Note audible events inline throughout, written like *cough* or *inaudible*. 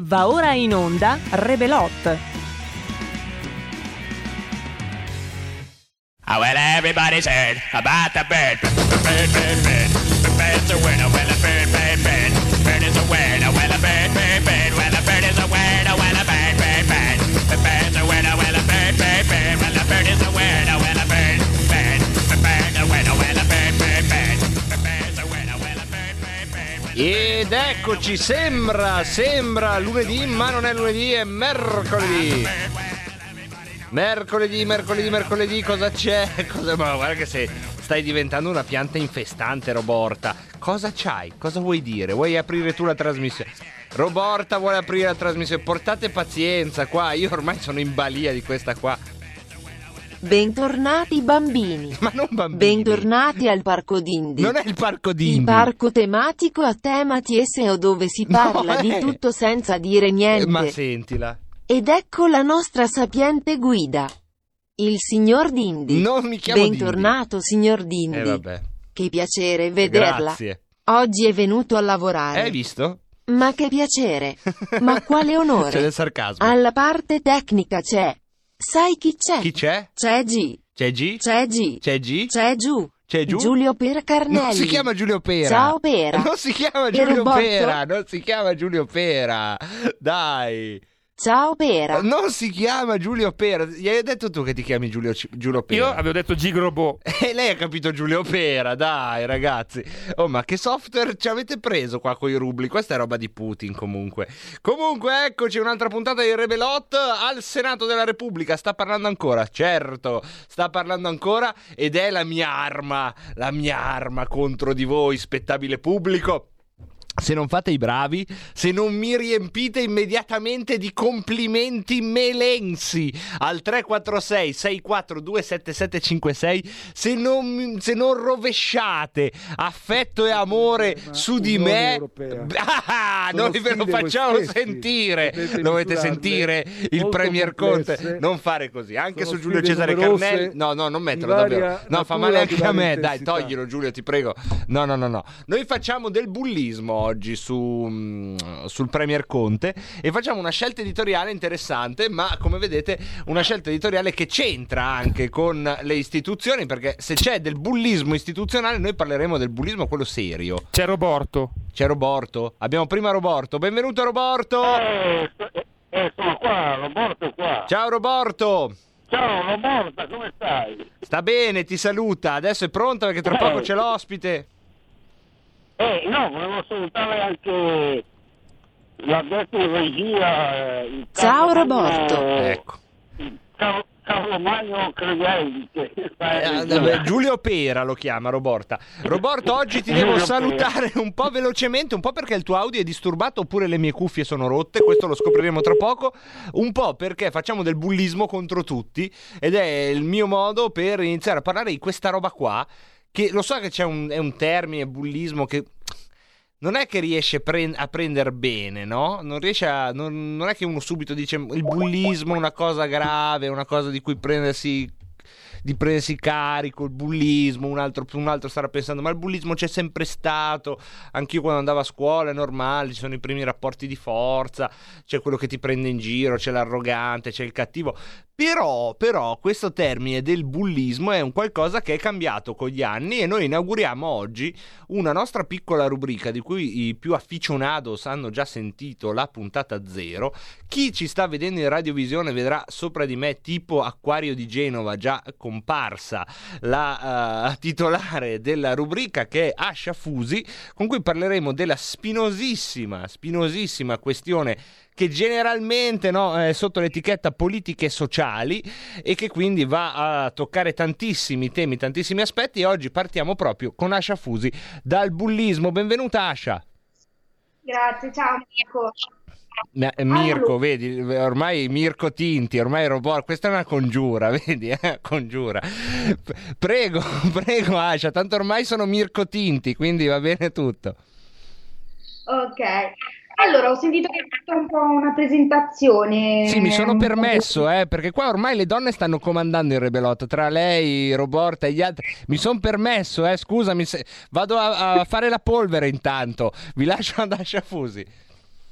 Va ora in onda Rebelot. Oh, well, everybody's heard about the bird. Bird, bird, bird. The bird's a winner. Well, a bird, bird, bird. Bird is a winner. Well, a bird, bird, bird. Well, a bird is a winner. Well, a bird, bird, bird. The bird's a winner. Well, a bird, bird, bird. Well, a bird is a winner. Well, a bird, bird. The bird's a winner. Well, a bird, bird, bird. The bird's a winner. Well, a bird, bird, bird. Ed eccoci, sembra, sembra lunedì, ma non è lunedì, è mercoledì. Mercoledì, mercoledì, mercoledì, cosa c'è? *laughs* Cosa... Ma guarda che sei, stai diventando una pianta infestante, Roborta. Cosa c'hai? Cosa vuoi dire? Vuoi aprire tu la trasmissione? Roborta vuole aprire la trasmissione. Portate pazienza qua, io ormai sono in balia di questa qua. Bentornati bambini. Ma non bambini. Bentornati al Parco Dindi. Non è il parco di Il parco tematico a tema TSO dove si parla No, di eh. tutto senza dire niente. Ma sentila. Ed ecco la nostra sapiente guida. Il signor Dindi. Non mi chiamo Bentornato signor Dindi. Dindi. Eh vabbè. Che piacere vederla. Grazie. Oggi è venuto a lavorare. Hai visto? Ma che piacere. Ma quale *laughs* onore. C'è del sarcasmo. Alla parte tecnica c'è. Sai chi c'è? Chi c'è? C'è G. C'è G? C'è G. C'è G? C'è giù. C'è giù? Giulio Per Carnelli. Non si chiama Giulio Pera. Ciao Pera. Non si chiama Giulio? Pera. Non si chiama Giulio Pera. Dai. Ciao Pera. Non si chiama Giulio Pera. Gli hai detto tu che ti chiami Giulio, Giulio Io Pera. avevo detto Gigrobo. *laughs* E lei ha capito Giulio Pera, dai ragazzi. Oh, ma che software ci avete preso qua con i rubli? Questa è roba di Putin comunque. Comunque, eccoci, un'altra puntata di Rebelot al Senato della Repubblica. Sta parlando ancora, certo, sta parlando ancora ed è la mia arma, la mia arma contro di voi, spettabile pubblico. Se non fate i bravi, se non mi riempite immediatamente di complimenti melensi al 346 642 7756, se non, se non rovesciate affetto e amore Ma su di me, *laughs* ah, noi ve lo facciamo sentire. Dovete sentire il Premier complesse. Conte. Non fare così, anche Sono su Giulio Cesare Carnelli. No, no, non metterlo davvero. No, fa male anche a me. Dai, intensità. toglilo Giulio, ti prego. No, no, no, no. Noi facciamo del bullismo oggi su, mm, sul Premier Conte e facciamo una scelta editoriale interessante, ma come vedete una scelta editoriale che c'entra anche con le istituzioni, perché se c'è del bullismo istituzionale noi parleremo del bullismo quello serio. C'è Roborto. C'è Roborto. Abbiamo prima Roborto. Benvenuto Roborto. Eh, eh, sono qua, Roborto qua. Ciao Roborto. Ciao Roborta, come stai? Sta bene, ti saluta. Adesso è pronta perché tra Eh. poco c'è l'ospite. Eh, no, volevo salutare anche l'addetto in regia. eh, Ciao, Roborto. Magno- Ecco. Carlo, Carlo Magno Credelli, che *laughs* Eh, Giulio Pera lo chiama Roborta. Roborto, oggi ti devo salutare un po' velocemente, un po' perché il tuo audio è disturbato oppure le mie cuffie sono rotte, questo lo scopriremo tra poco, un po' perché facciamo del bullismo contro tutti ed è il mio modo per iniziare a parlare di questa roba qua, che lo so che c'è un, un termine, bullismo, che non è che riesce pre- a prendere bene, no? Non riesce a. Non, non è che uno subito dice il bullismo è una cosa grave, una cosa di cui prendersi. Di prendersi carico, il bullismo, un altro, un altro starà pensando, ma il bullismo c'è sempre stato, anch'io quando andavo a scuola è normale, ci sono i primi rapporti di forza, c'è quello che ti prende in giro, c'è l'arrogante, c'è il cattivo. Però, però, questo termine del bullismo è un qualcosa che è cambiato con gli anni e noi inauguriamo oggi una nostra piccola rubrica di cui i più afficionados hanno già sentito la puntata zero. Chi ci sta vedendo in radiovisione vedrà sopra di me tipo Acquario di Genova già comparsa la eh, titolare della rubrica che è Ascia Fusi con cui parleremo della spinosissima, spinosissima questione che generalmente no, è sotto l'etichetta politiche sociali e che quindi va a toccare tantissimi temi, tantissimi aspetti e oggi partiamo proprio con Ascia Fusi dal bullismo. Benvenuta Ascia. Grazie, ciao Mirko. Eh, Mirko, vedi, ormai Mirko Tinti, ormai robot, questa è una congiura, *laughs* vedi, eh? congiura. Prego, *laughs* prego Ascia, tanto ormai sono Mirko Tinti, quindi va bene tutto. Ok, allora ho sentito che hai fatto un po' una presentazione. Sì, mi sono permesso, eh, perché qua ormai le donne stanno comandando il rebelotto, tra lei, Roborta e gli altri. Mi sono permesso, eh, scusami, se- vado a, a fare la polvere intanto. Vi lascio ad Ascia Fusi.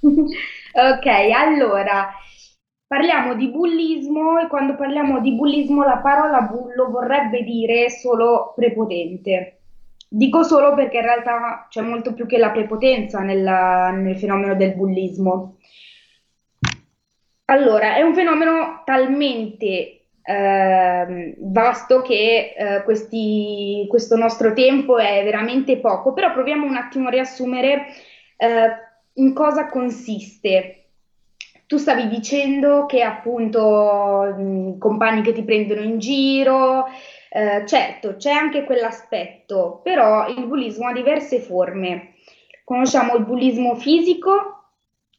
*laughs* Ok, allora parliamo di bullismo e quando parliamo di bullismo la parola bullo vorrebbe dire solo prepotente. Dico solo perché in realtà c'è molto più che la prepotenza nella- nel fenomeno del bullismo. Allora, è un fenomeno talmente ehm, vasto che eh, questi- questo nostro tempo è veramente poco, però proviamo un attimo a riassumere eh, in cosa consiste. Tu stavi dicendo che appunto mh, compagni che ti prendono in giro, eh, certo, c'è anche quell'aspetto, però il bullismo ha diverse forme. Conosciamo il bullismo fisico,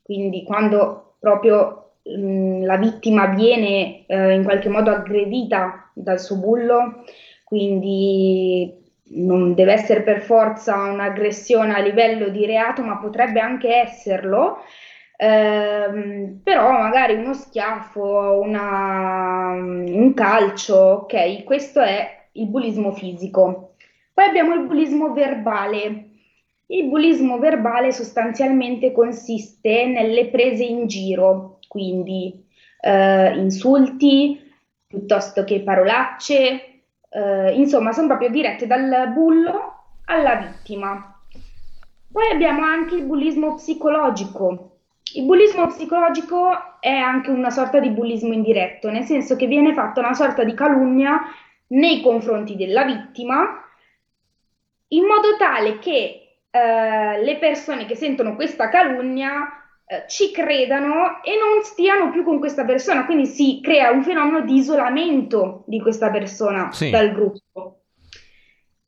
quindi quando proprio mh, la vittima viene eh, in qualche modo aggredita dal suo bullo, quindi non deve essere per forza un'aggressione a livello di reato, ma potrebbe anche esserlo. Ehm, però magari uno schiaffo, una- un calcio, ok, questo è il bullismo fisico. Poi abbiamo il bullismo verbale. Il bullismo verbale sostanzialmente consiste nelle prese in giro, quindi eh, insulti piuttosto che parolacce, eh, insomma, sono proprio dirette dal bullo alla vittima. Poi abbiamo anche il bullismo psicologico. Il bullismo psicologico è anche una sorta di bullismo indiretto, nel senso che viene fatta una sorta di calunnia nei confronti della vittima, in modo tale che eh, le persone che sentono questa calunnia ci credano e non stiano più con questa persona, quindi si crea un fenomeno di isolamento di questa persona Sì. dal gruppo.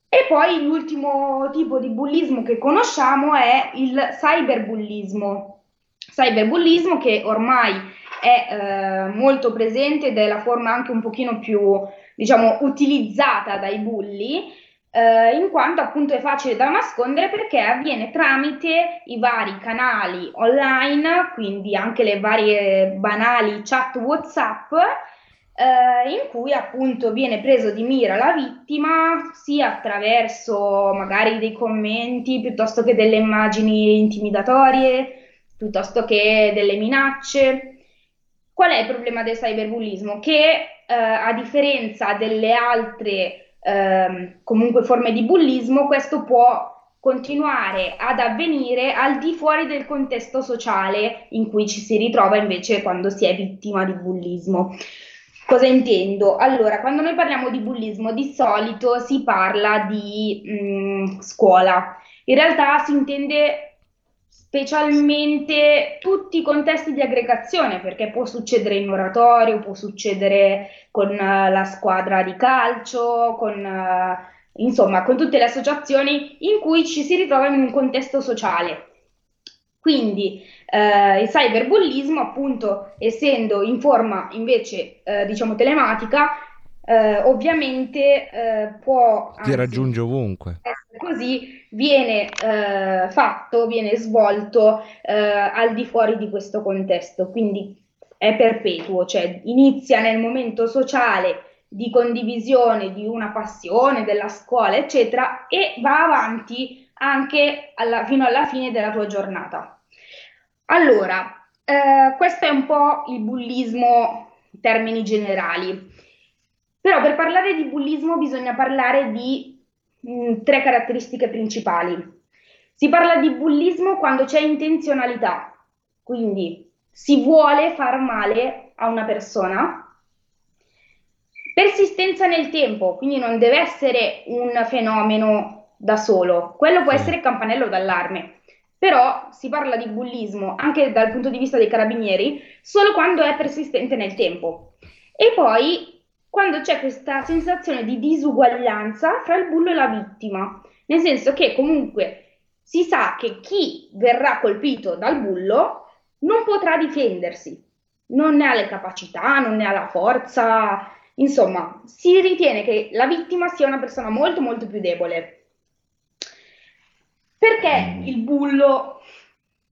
E poi l'ultimo tipo di bullismo che conosciamo è il cyberbullismo. Cyberbullismo che ormai è eh, molto presente ed è la forma anche un pochino più, diciamo, utilizzata dai bulli, eh, in quanto appunto è facile da nascondere perché avviene tramite i vari canali online, quindi anche le varie banali chat WhatsApp, eh, in cui appunto viene preso di mira la vittima sia attraverso magari dei commenti piuttosto che delle immagini intimidatorie, piuttosto che delle minacce. Qual è il problema del cyberbullismo? Che eh, a differenza delle altre ehm, comunque forme di bullismo, questo può continuare ad avvenire al di fuori del contesto sociale in cui ci si ritrova invece quando si è vittima di bullismo. Cosa intendo? Allora, quando noi parliamo di bullismo, di solito si parla di mm, scuola. In realtà si intende specialmente tutti i contesti di aggregazione, perché può succedere in oratorio, può succedere con eh, la squadra di calcio, con, eh, insomma, con tutte le associazioni in cui ci si ritrova in un contesto sociale. Quindi eh, il cyberbullismo, appunto, essendo in forma invece, eh, diciamo, telematica, eh, ovviamente eh, può Ti raggiunge ovunque. così, viene eh, fatto, viene svolto eh, al di fuori di questo contesto, quindi è perpetuo, cioè inizia nel momento sociale di condivisione di una passione, della scuola, eccetera, e va avanti anche alla- fino alla fine della tua giornata. Allora, eh, questo è un po' il bullismo in termini generali. Però per parlare di bullismo bisogna parlare di mh, tre caratteristiche principali. Si parla di bullismo quando c'è intenzionalità, quindi si vuole far male a una persona. Persistenza nel tempo, quindi non deve essere un fenomeno da solo, quello può essere il campanello d'allarme. Però si parla di bullismo anche dal punto di vista dei carabinieri solo quando è persistente nel tempo. E poi quando c'è questa sensazione di disuguaglianza fra il bullo e la vittima, nel senso che comunque si sa che chi verrà colpito dal bullo non potrà difendersi, non ne ha le capacità, non ne ha la forza, insomma, si ritiene che la vittima sia una persona molto molto più debole. Perché il bullo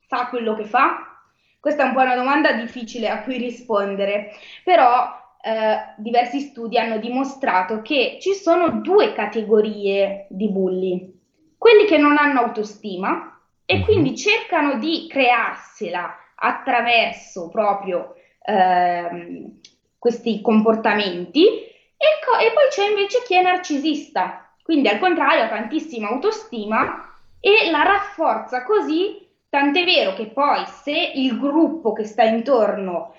fa quello che fa? Questa è un po' una domanda difficile a cui rispondere, però eh, diversi studi hanno dimostrato che ci sono due categorie di bulli, quelli che non hanno autostima e Mhm. quindi cercano di crearsela attraverso proprio ehm, questi comportamenti. E, co- e poi c'è invece chi è narcisista, quindi al contrario ha tantissima autostima e la rafforza così, tant'è vero che poi se il gruppo che sta intorno,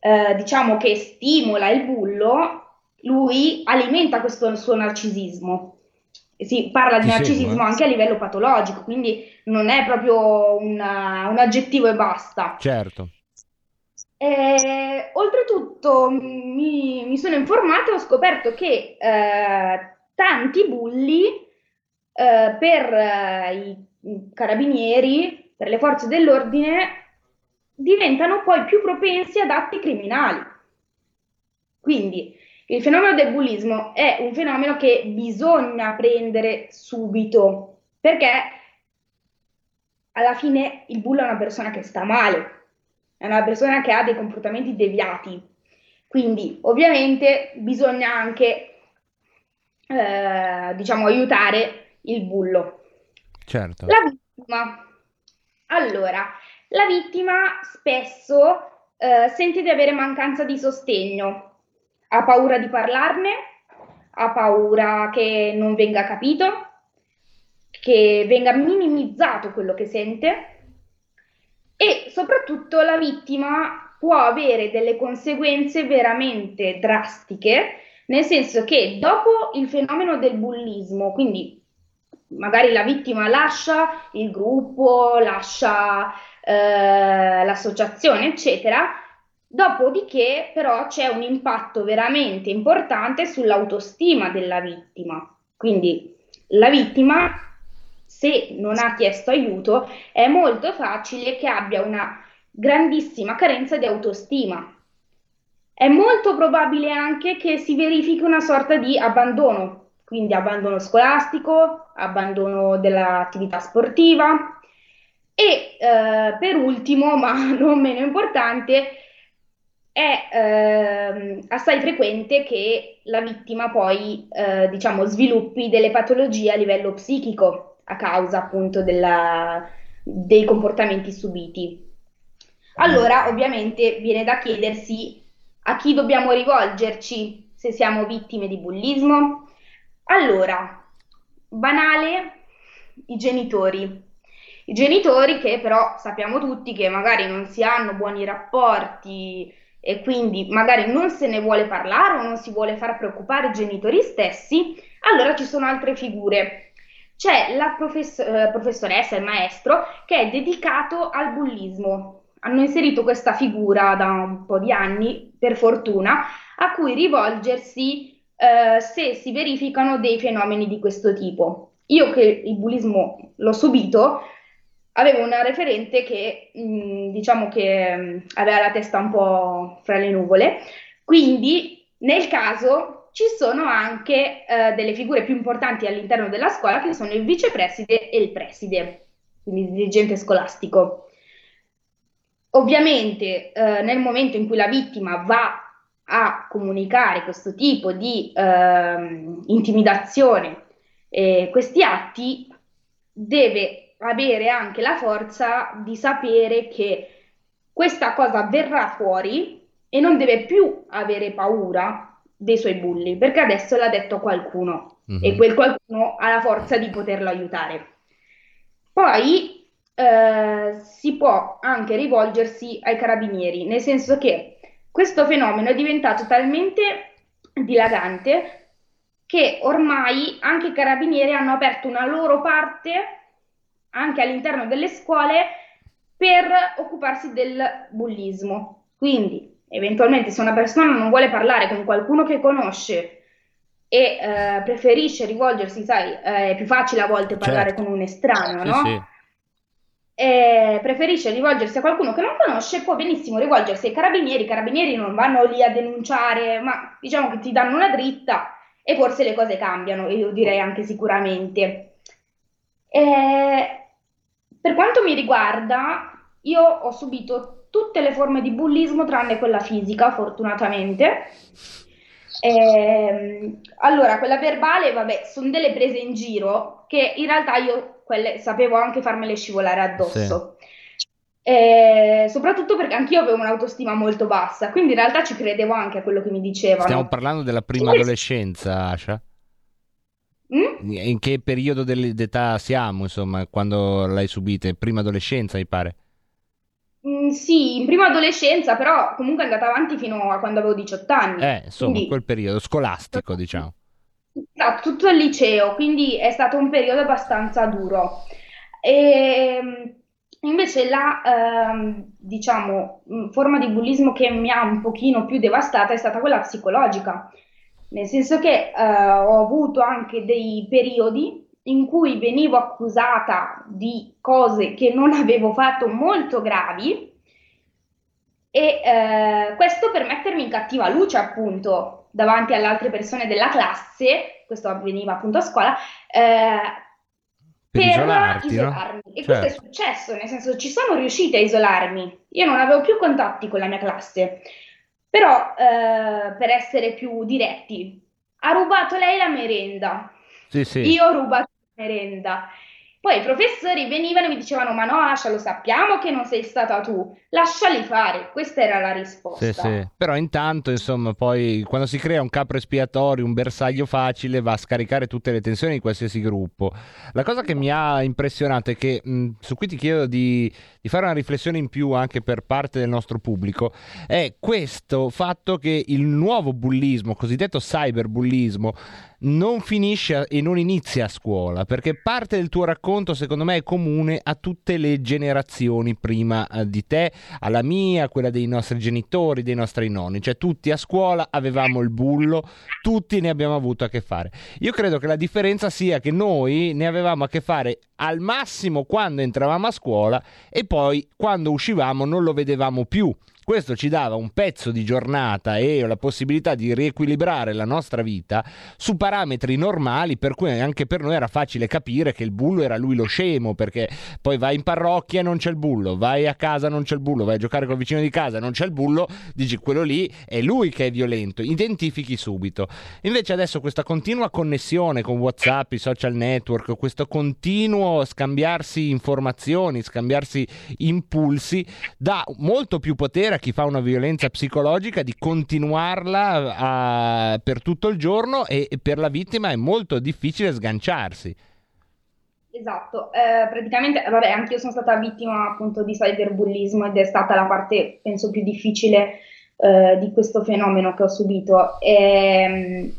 eh, diciamo che stimola il bullo, lui alimenta questo suo narcisismo. E Si parla di Ti narcisismo seguo, eh. anche a livello patologico, quindi non è proprio una- un aggettivo e basta. Certo. Eh, oltretutto mi, mi sono informata e ho scoperto che eh, tanti bulli eh, per eh, i carabinieri, per le forze dell'ordine, diventano poi più propensi ad atti criminali. Quindi il fenomeno del bullismo è un fenomeno che bisogna prendere subito, perché alla fine il bullo è una persona che sta male, è una persona che ha dei comportamenti deviati. Quindi, ovviamente, bisogna anche, eh, diciamo, aiutare il bullo. Certo. La vittima. Allora, la vittima spesso eh, sente di avere mancanza di sostegno, ha paura di parlarne, ha paura che non venga capito, che venga minimizzato quello che sente e soprattutto la vittima può avere delle conseguenze veramente drastiche, nel senso che dopo il fenomeno del bullismo, quindi magari la vittima lascia il gruppo, lascia eh, l'associazione, eccetera, dopodiché però c'è un impatto veramente importante sull'autostima della vittima. Quindi la vittima, se non ha chiesto aiuto, è molto facile che abbia una grandissima carenza di autostima. È molto probabile anche che si verifichi una sorta di abbandono, quindi abbandono scolastico, abbandono dell'attività sportiva e eh, per ultimo, *laughs* ma non meno importante, è ehm, assai frequente che la vittima poi, eh, diciamo, sviluppi delle patologie a livello psichico a causa appunto della- dei comportamenti subiti. Allora, ovviamente, viene da chiedersi a chi dobbiamo rivolgerci se siamo vittime di bullismo. Allora, banale, i genitori. I genitori che però sappiamo tutti che magari non si hanno buoni rapporti e quindi magari non se ne vuole parlare o non si vuole far preoccupare i genitori stessi, allora ci sono altre figure. C'è la profess- eh, professoressa, il maestro, che è dedicato al bullismo. Hanno inserito questa figura da un po' di anni, per fortuna, a cui rivolgersi eh, se si verificano dei fenomeni di questo tipo. Io che il bullismo l'ho subito, avevo una referente che mh, diciamo che mh, aveva la testa un po' fra le nuvole, quindi nel caso ci sono anche eh, delle figure più importanti all'interno della scuola che sono il vicepreside e il preside, quindi il dirigente scolastico. Ovviamente, eh, nel momento in cui la vittima va a comunicare questo tipo di ehm, intimidazione, eh, questi atti, deve avere anche la forza di sapere che questa cosa verrà fuori e non deve più avere paura dei suoi bulli, perché adesso l'ha detto qualcuno Mhm. e quel qualcuno ha la forza di poterlo aiutare. Poi eh, si può anche rivolgersi ai carabinieri, nel senso che questo fenomeno è diventato talmente dilagante che ormai anche i carabinieri hanno aperto una loro parte anche all'interno delle scuole per occuparsi del bullismo. Quindi, eventualmente, se una persona non vuole parlare con qualcuno che conosce e eh, preferisce rivolgersi, sai, eh, è più facile a volte parlare Certo. con un estraneo, Sì, no? sì. preferisce rivolgersi a qualcuno che non conosce, può benissimo rivolgersi ai carabinieri. I carabinieri non vanno lì a denunciare, ma diciamo che ti danno una dritta e forse le cose cambiano, e io direi anche sicuramente. Eh, per quanto mi riguarda, io ho subito tutte le forme di bullismo tranne quella fisica, fortunatamente. Ehm, allora, quella verbale, vabbè, sono delle prese in giro che in realtà io quelle sapevo anche farmele scivolare addosso. eh, soprattutto perché anch'io avevo un'autostima molto bassa, quindi in realtà ci credevo anche a quello che mi dicevano. Stiamo parlando della prima Sì. adolescenza, Asha? Mm? In che periodo d'età siamo, insomma, quando l'hai subita? Prima adolescenza, mi pare. Mm, sì, in prima adolescenza, però comunque è andata avanti fino a quando avevo 18 anni. Eh, insomma, Quindi- quel periodo scolastico, diciamo. Esatto, tutto il liceo, quindi è stato un periodo abbastanza duro. E invece la, ehm, diciamo, mh, forma di bullismo che mi ha un pochino più devastata è stata quella psicologica, nel senso che eh, ho avuto anche dei periodi in cui venivo accusata di cose che non *laughs* avevo fatto molto gravi e eh, questo per mettermi in cattiva luce, appunto, davanti alle altre persone della classe, questo avveniva appunto a scuola, eh, Per isolarti, no? isolarmi. E questo è Certo. successo, nel senso ci sono riuscita a isolarmi. Io non avevo più contatti con la mia classe, però eh, per essere più diretti, ha rubato lei la merenda. Sì, sì. Io ho rubato la merenda. Poi i professori venivano e mi dicevano: Ma no, Asha, lo sappiamo che non sei stata tu, lasciali fare. Questa era la risposta. Sì, sì. Però intanto, insomma, poi quando si crea un capro espiatorio, un bersaglio facile, va a scaricare tutte le tensioni di qualsiasi gruppo. La cosa che mi ha impressionato è che, mh, su cui ti chiedo di, di fare una riflessione in più anche per parte del nostro pubblico, è questo fatto che il nuovo bullismo, cosiddetto cyberbullismo, non finisce e non inizia a scuola, perché parte del tuo racconto, secondo me, è comune a tutte le generazioni prima eh, di te, alla mia, quella dei nostri genitori, dei nostri nonni, cioè tutti a scuola avevamo il bullo, tutti ne abbiamo avuto a che fare. Io credo che la differenza sia che noi ne avevamo a che fare al massimo quando entravamo a scuola e poi quando uscivamo non lo vedevamo più. Questo ci dava un pezzo di giornata e la possibilità di riequilibrare la nostra vita su parametri normali, per cui anche per noi era facile capire che il bullo era lui lo scemo, perché poi vai in parrocchia e non c'è il bullo, vai a casa non c'è il bullo, vai a giocare col vicino di casa non c'è il bullo, dici quello lì è lui che è violento, identifichi subito. Invece adesso questa continua connessione con WhatsApp, i social network, questo continuo scambiarsi informazioni, scambiarsi impulsi, dà molto più potere a chi fa una violenza psicologica di continuarla a- per tutto il giorno e e per la vittima è molto difficile sganciarsi. Esatto, eh, praticamente, vabbè, anche io sono stata vittima appunto di cyberbullismo ed è stata la parte, penso, più difficile eh, di questo fenomeno che ho subito. Ehm,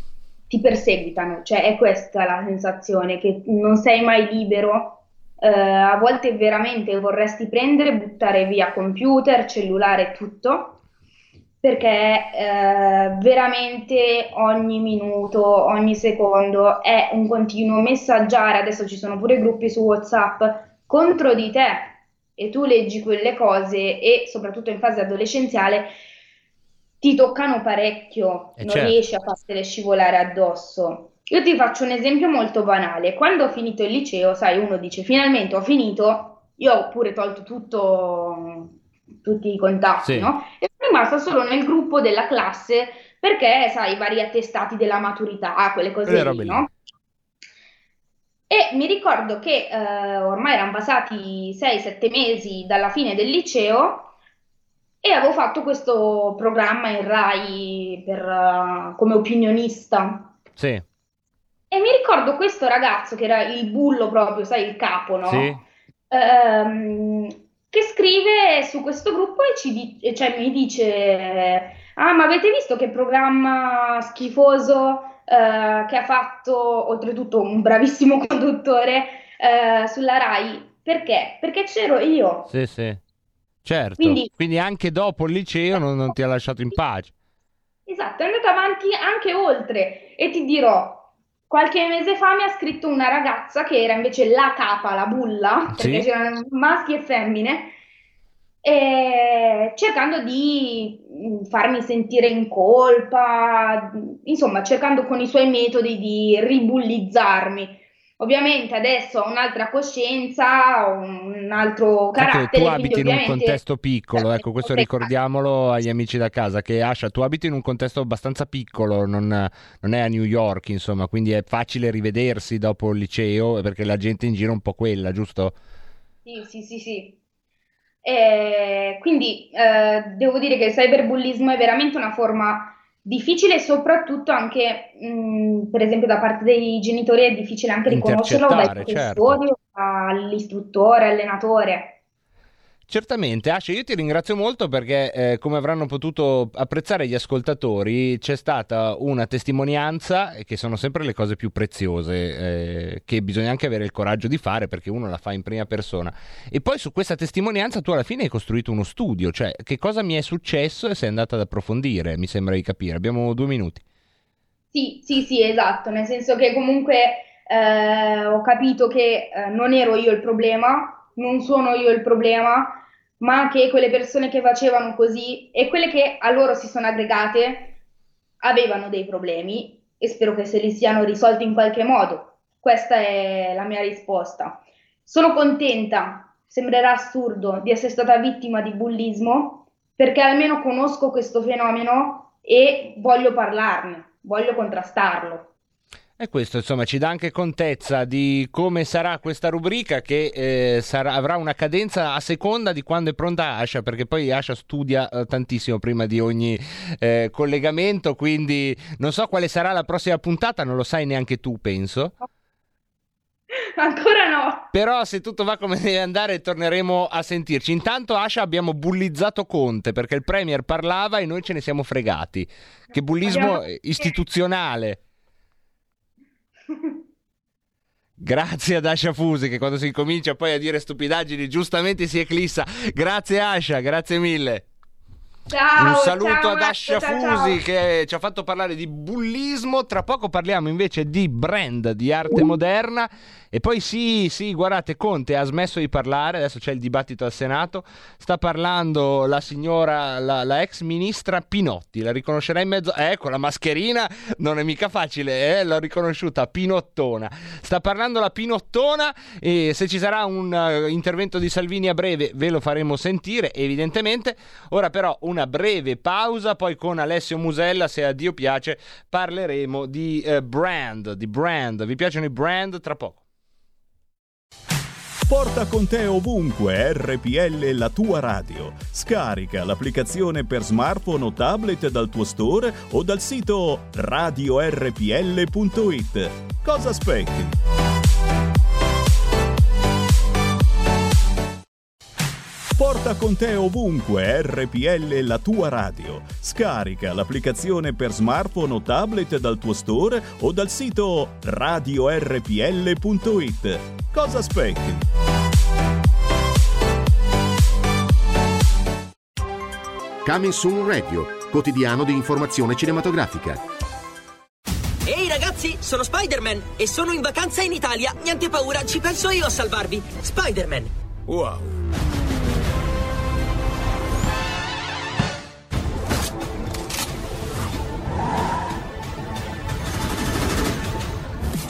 ti perseguitano, cioè è questa la sensazione, che non sei mai libero, eh, a volte veramente vorresti prendere, buttare via computer, cellulare, tutto, perché eh, veramente ogni minuto, ogni secondo è un continuo messaggiare. Adesso ci sono pure gruppi su WhatsApp contro di te e tu leggi quelle cose e soprattutto in fase adolescenziale ti toccano parecchio, Eh, non certo. riesci a farsele scivolare addosso. Io ti faccio un esempio molto banale. Quando ho finito il liceo, sai, uno dice finalmente ho finito, io ho pure tolto tutto, tutti i contatti, Sì. no? E sono rimasta solo nel gruppo della classe perché, sai, i vari attestati della maturità, quelle cose Quelle lì, no? E mi ricordo che eh, ormai erano passati 6-7 mesi dalla fine del liceo e avevo fatto questo programma in Rai per, eh, come opinionista. Sì, E mi ricordo questo ragazzo che era il bullo proprio, sai, il capo, no? sì. Ehm, che scrive su questo gruppo e ci cioè, mi dice: Ah, ma avete visto che programma schifoso eh, che ha fatto oltretutto un bravissimo *laughs* conduttore eh, sulla Rai? Perché? Perché c'ero io. Sì, sì. Certo. Quindi- Quindi anche dopo il liceo non, non ti ha lasciato in pace. Esatto, è andato avanti anche oltre e ti dirò, qualche mese fa mi ha scritto una ragazza che era invece la capa, la bulla, perché Sì. c'erano maschi e femmine, e cercando di mm, farmi sentire in colpa, insomma, cercando con i suoi metodi di ribullizzarmi. Ovviamente adesso ho un'altra coscienza, ho un altro Anche carattere, tu quindi abiti in un contesto piccolo, ecco, questo ricordiamolo agli amici da casa, che Asha, tu abiti in un contesto abbastanza piccolo, non, non è a New York, insomma, quindi è facile rivedersi dopo il liceo, perché la gente in giro è un po' quella, giusto? Sì, sì, sì, sì. E quindi eh, devo dire che il cyberbullismo è veramente una forma difficile, soprattutto anche, mh, per esempio, da parte dei genitori è difficile anche riconoscerlo dai Intercettare, certo. all'istruttore, allenatore. Certamente, Ascia, io ti ringrazio molto perché, eh, come avranno potuto apprezzare gli ascoltatori, c'è stata una testimonianza, e che sono sempre le cose più preziose, eh, che bisogna anche avere il coraggio di fare perché uno la fa in prima persona. E poi su questa testimonianza tu alla fine hai costruito uno studio, cioè che cosa mi è successo e sei andata ad approfondire, mi sembra di capire. Abbiamo due minuti. Sì, sì, sì, esatto, nel senso che comunque eh, ho capito che eh, non ero io il problema, non sono io il problema, ma che quelle persone che facevano così e quelle che a loro si sono aggregate avevano dei problemi e spero che se li siano risolti in qualche modo. Questa è la mia risposta. Sono contenta, sembrerà assurdo, di essere stata vittima di bullismo perché almeno conosco questo fenomeno e voglio parlarne, voglio contrastarlo. E questo insomma ci dà anche contezza di come sarà questa rubrica che eh, sarà- avrà una cadenza a seconda di quando è pronta Asha, perché poi Asha studia eh, tantissimo prima di ogni eh, collegamento, quindi non so quale sarà la prossima puntata, non lo sai neanche tu, penso. *laughs* Ancora no. Però se tutto va come deve andare torneremo a sentirci. Intanto Asha abbiamo bullizzato Conte perché il Premier parlava e noi ce ne siamo fregati. Che bullismo Abbiamo- istituzionale. Grazie ad Asha Fusi che quando si incomincia poi a dire stupidaggini giustamente si eclissa. Grazie Asha, grazie mille. Ciao, Un saluto ciao, ad Asha ciao. Fusi che ci ha fatto parlare di bullismo. Tra poco parliamo invece di brand, di arte moderna. E poi sì, sì, guardate, Conte ha smesso di parlare, adesso c'è il dibattito al Senato. Sta parlando la signora, la, la ex ministra Pinotti. La riconoscerai in mezzo? Eh, con la mascherina non è mica facile, eh? l'ho riconosciuta, Pinottona. Sta parlando la Pinottona e se ci sarà un eh, intervento di Salvini a breve ve lo faremo sentire, evidentemente. Ora però una breve pausa, poi con Alessio Musella, se a Dio piace, parleremo di eh, brand, di brand. Vi piacciono i brand? Tra poco. Porta con te ovunque RPL la tua radio. Scarica l'applicazione per smartphone o tablet dal tuo store o dal sito radiorpl.it. Cosa aspetti? Porta con te ovunque RPL la tua radio. Scarica l'applicazione per smartphone o tablet dal tuo store o dal sito radiorpl.it. Cosa aspetti? Coming Soon Radio, quotidiano di informazione cinematografica. Ehi ragazzi, sono Spider-Man e sono in vacanza in Italia. Niente paura, ci penso io a salvarvi. Spider-Man. Wow.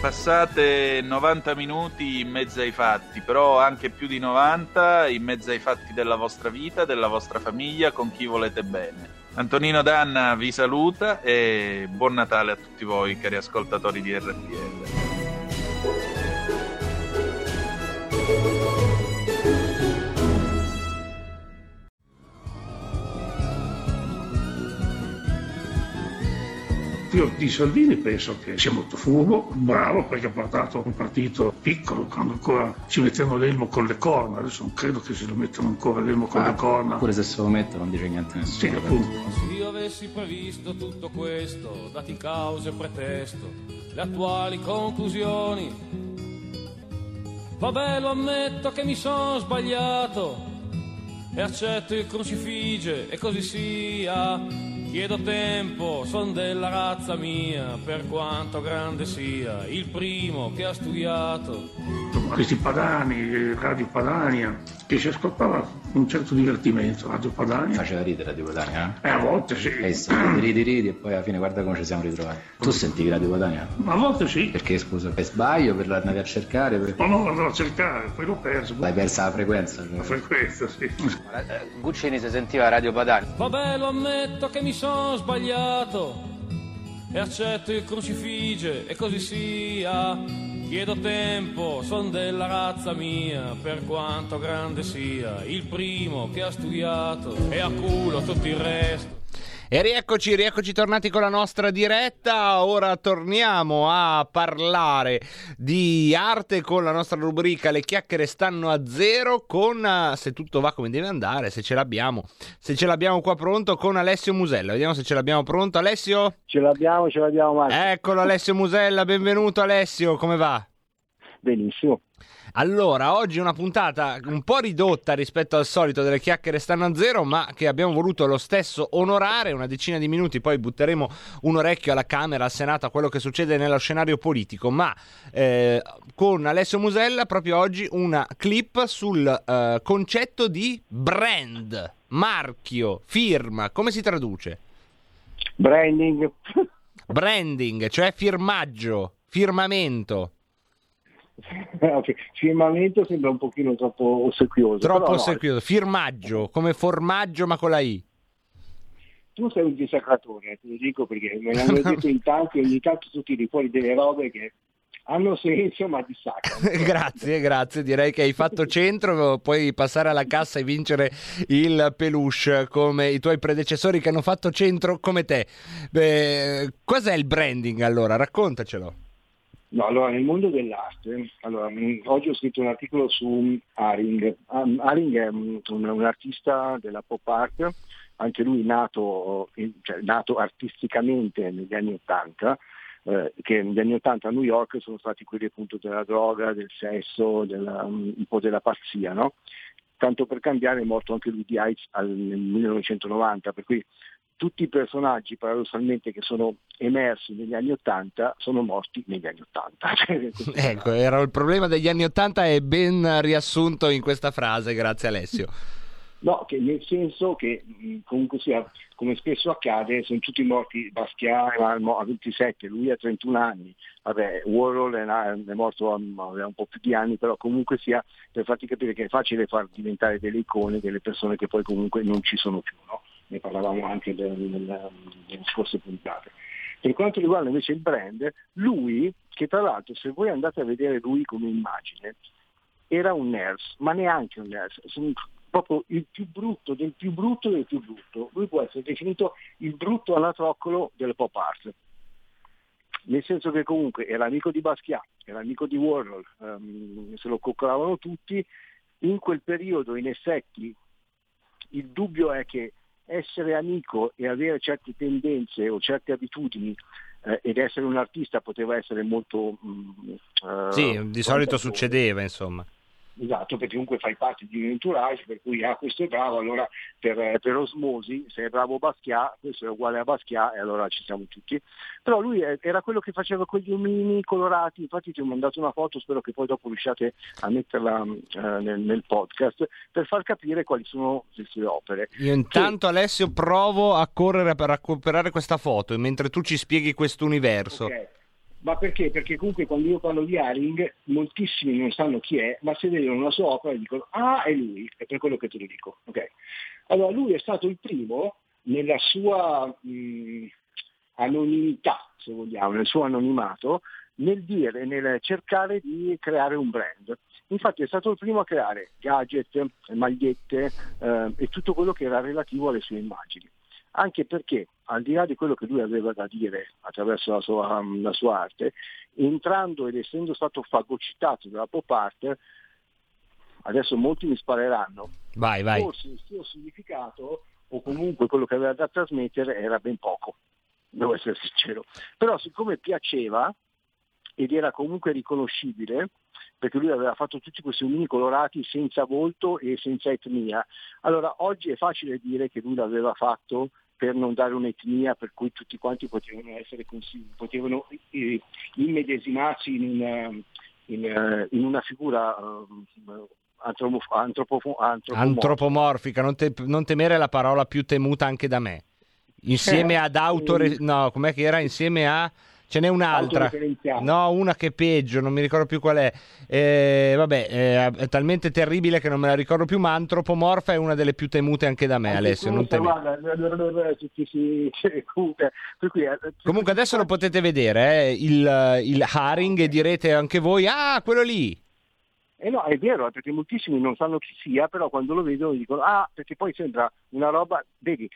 Passate 90 minuti in mezzo ai fatti, però anche più di 90 in mezzo ai fatti della vostra vita, della vostra famiglia, con chi volete bene. Antonino Danna vi saluta e buon Natale a tutti voi, cari ascoltatori di RPL. Io di Salvini penso che sia molto furbo, bravo perché ha portato un partito piccolo quando ancora ci mettevano l'elmo con le corna, adesso non credo che se lo mettano ancora l'elmo con le corna. Pure se se lo metto non dice niente a Sì, nessuno. appunto. Se io avessi previsto tutto questo, dati cause e pretesto, le attuali conclusioni. Vabbè, lo ammetto che mi sono sbagliato e accetto il crucifige e così sia. Chiedo tempo, son della razza mia, per quanto grande sia, il primo che ha studiato. Questi padani, Radio Padania, che si ascoltava un certo divertimento, Radio Padania. Faceva ridere Radio Padania, Eh, a volte sì. eh? Eh sì, ridi ridi e poi alla fine guarda come ci siamo ritrovati. Tu sentivi Radio Padania? A volte sì. Perché scusa, per sbaglio, per l'andavi a cercare? Per... Ma no, andavo a cercare, poi l'ho perso. L'hai persa la frequenza? La frequenza, sì. Guccini si sentiva Radio Padania. Vabbè, lo ammetto che mi sono sbagliato e accetto il crucifige e così sia. Chiedo tempo, son della razza mia, per quanto grande sia, il primo che ha studiato e a culo tutto il resto. E rieccoci, rieccoci tornati con la nostra diretta. Ora torniamo a parlare di arte con la nostra rubrica Le chiacchiere stanno a zero con eh, se tutto va come deve andare, se ce l'abbiamo. Se ce l'abbiamo qua pronto con Alessio Musella. Vediamo se ce l'abbiamo pronto. Alessio? Ce l'abbiamo, ce l'abbiamo Marco. Eccolo Alessio Musella, benvenuto Alessio, come va? Benissimo. Allora, oggi una puntata un po' ridotta rispetto al solito delle chiacchiere stanno a zero, ma che abbiamo voluto lo stesso onorare, una decina di minuti, poi butteremo un orecchio alla Camera, al Senato, a quello che succede nello scenario politico, ma eh, con Alessio Musella proprio oggi una clip sul eh, concetto di brand, marchio, firma, come si traduce? Branding. Branding, cioè firmaggio, firmamento. *laughs* Firmamento sembra un pochino troppo ossequioso. Troppo però no, ossequioso. Firmaggio, come formaggio ma con la I. tu sei un dissacratore, te lo dico perché me l'hanno *laughs* detto in tanti ogni tanto tu tiri fuori delle robe che hanno senso ma dissacrano. *laughs* grazie, grazie. Direi che hai fatto centro. Puoi passare alla cassa e vincere il peluche come i tuoi predecessori che hanno fatto centro come te. Beh, cos'è il branding allora? Raccontacelo. No, allora nel mondo dell'arte, allora, mh, oggi ho scritto un articolo su Haring. Haring è un, un artista della pop art, anche lui nato, in- cioè, nato artisticamente negli anni Ottanta, eh, che negli anni Ottanta a New York sono stati quelli appunto della droga, del sesso, della, um, un po' della pazzia, no? Tanto per cambiare è morto anche lui di AIDS al- nel 1990, per cui tutti i personaggi paradossalmente che sono emersi negli anni Ottanta sono morti negli anni Ottanta. *laughs* Cioè, *laughs* Ecco, era il problema degli anni Ottanta è ben riassunto in questa frase, grazie Alessio. *laughs* No, che nel senso che comunque sia, come spesso accade, sono tutti morti, Basquiat a 27, lui ha 31 anni, vabbè, Warhol è, morto a aveva un po' più di anni, però comunque sia per farti capire che è facile far diventare delle icone delle persone che poi comunque non ci sono più, no? Ne parlavamo anche nel- nel- nelle scorse puntate. Per quanto riguarda invece il brand, lui, che tra l'altro se voi andate a vedere lui come immagine, era un nurse, ma neanche un sono proprio il più brutto del più brutto del più brutto. Lui può essere definito il brutto anatroccolo del pop art. Nel senso che comunque era amico di Basquiat, era amico di Warhol, ehm, se lo coccolavano tutti. In quel periodo, in effetti, il dubbio è che essere amico e avere certe tendenze o certe abitudini eh, ed essere un artista poteva essere molto... mm, eh, Sì, di solito succedeva, insomma. Esatto, perché comunque fai parte di un entourage, per cui ah, questo è bravo, allora per, per osmosi, se è bravo Basquiat, questo è uguale a Basquiat e allora ci siamo tutti. Però lui è- era quello che faceva quegli omini colorati, infatti ti ho mandato una foto, spero che poi dopo riusciate a metterla eh, nel, nel podcast, per far capire quali sono le sue opere. Io intanto Alessio provo a correre per recuperare questa foto mentre tu ci spieghi questo universo. Ok. Ma perché? Perché comunque quando io parlo di Haring, moltissimi non sanno chi è, ma se vedono la sua opera dicono ah è lui, è per quello che te lo dico. ok? Allora lui è stato il primo nella sua mh, anonimità, se vogliamo, nel suo anonimato, nel dire, nel cercare di creare un brand. Infatti è stato il primo a creare gadget, magliette eh, e tutto quello che era relativo alle sue immagini. Anche perché al di là di quello che lui aveva da dire attraverso la sua, la sua arte, entrando ed essendo stato fagocitato dalla pop art, adesso molti mi spareranno, Vai, vai. forse il suo significato o comunque quello che aveva da trasmettere era ben poco, devo essere sincero. Però siccome piaceva ed era comunque riconoscibile, perché lui aveva fatto tutti questi omini colorati senza volto e senza etnia, allora oggi è facile dire che lui l'aveva fatto per non dare un'etnia per cui tutti quanti potevano essere potevano eh, immedesimarsi in una, in, eh, in una figura eh, antropo, antropo, antropo, Antropomorfica, non, te- non temere la parola più temuta anche da me. Insieme Eh, ad autore... No, com'è che era? Insieme a... Ce n'è un'altra. No, una che è peggio, non mi ricordo più qual è. Eh, vabbè, eh, è talmente terribile che non me la ricordo più, ma antropomorfa è una delle più temute anche da me, Alessio. Non Questa, temere. guarda, tutti si- comunque, adesso lo potete vedere, eh, il, il Haring, e direte anche voi, ah, quello lì. Eh no, è vero, perché moltissimi non sanno chi sia, però quando lo vedono dicono, ah, perché poi sembra una roba, vedi,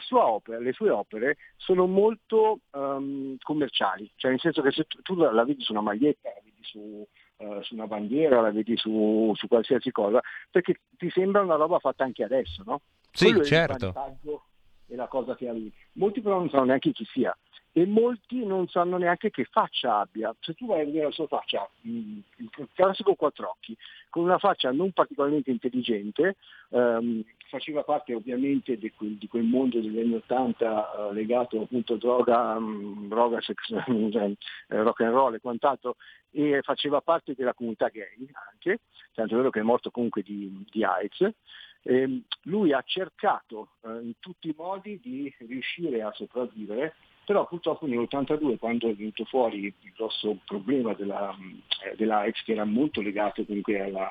sua opera, le sue opere sono molto ehm, commerciali, cioè nel senso che se tu, tu la, la vedi su una maglietta, la vedi su, eh, su una bandiera, la vedi su, su qualsiasi cosa, perché ti sembra una roba fatta anche adesso, no? Sì, Quello è certo. il vantaggio e la cosa che ha lui. Molti però non sanno neanche chi sia e molti non sanno neanche che faccia abbia. Se tu vai a vedere la sua faccia, mh, il classico quattro occhi, con una faccia non particolarmente intelligente, ehm, faceva parte ovviamente di quel, di quel mondo degli anni Ottanta eh, legato appunto a droga, mh, droga sex, *laughs* eh, rock and roll e quant'altro, e faceva parte della comunità gay anche, tanto è vero che è morto comunque di, di AIDS. Ehm, lui ha cercato eh, in tutti i modi di riuscire a sopravvivere, però purtroppo nell'82 quando è venuto fuori il grosso problema della, eh, dell'AIDS che era molto legato comunque alla,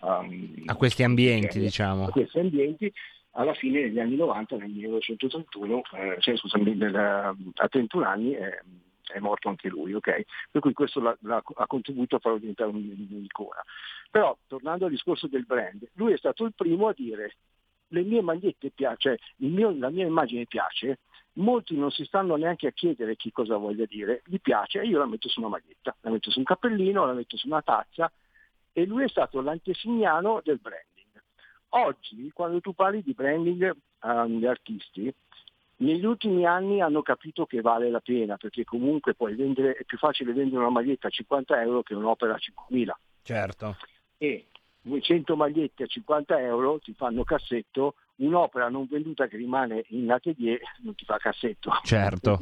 um, A questi ambienti, a diciamo. questi ambienti, alla fine negli anni 90, nel 1931, eh, cioè, scusami, nel- a 31 anni è, è morto anche lui, ok? Per cui questo l'ha- l'ha- ha contribuito a farlo diventare un- un'icona. Però, tornando al discorso del brand, lui è stato il primo a dire le mie magliette piace, mio- la mia immagine piace, molti non si stanno neanche a chiedere che cosa voglia dire, gli piace e io la metto su una maglietta, la metto su un cappellino, la metto su una tazza e lui è stato l'antesignano del branding. Oggi, quando tu parli di branding agli artisti, negli ultimi anni hanno capito che vale la pena, perché comunque puoi vendere, è più facile vendere una maglietta a 50 euro che un'opera a 5.000 Certo. e 200 magliette a 50 euro ti fanno cassetto, un'opera non venduta che rimane in atelier non ti fa cassetto. *laughs* Certo.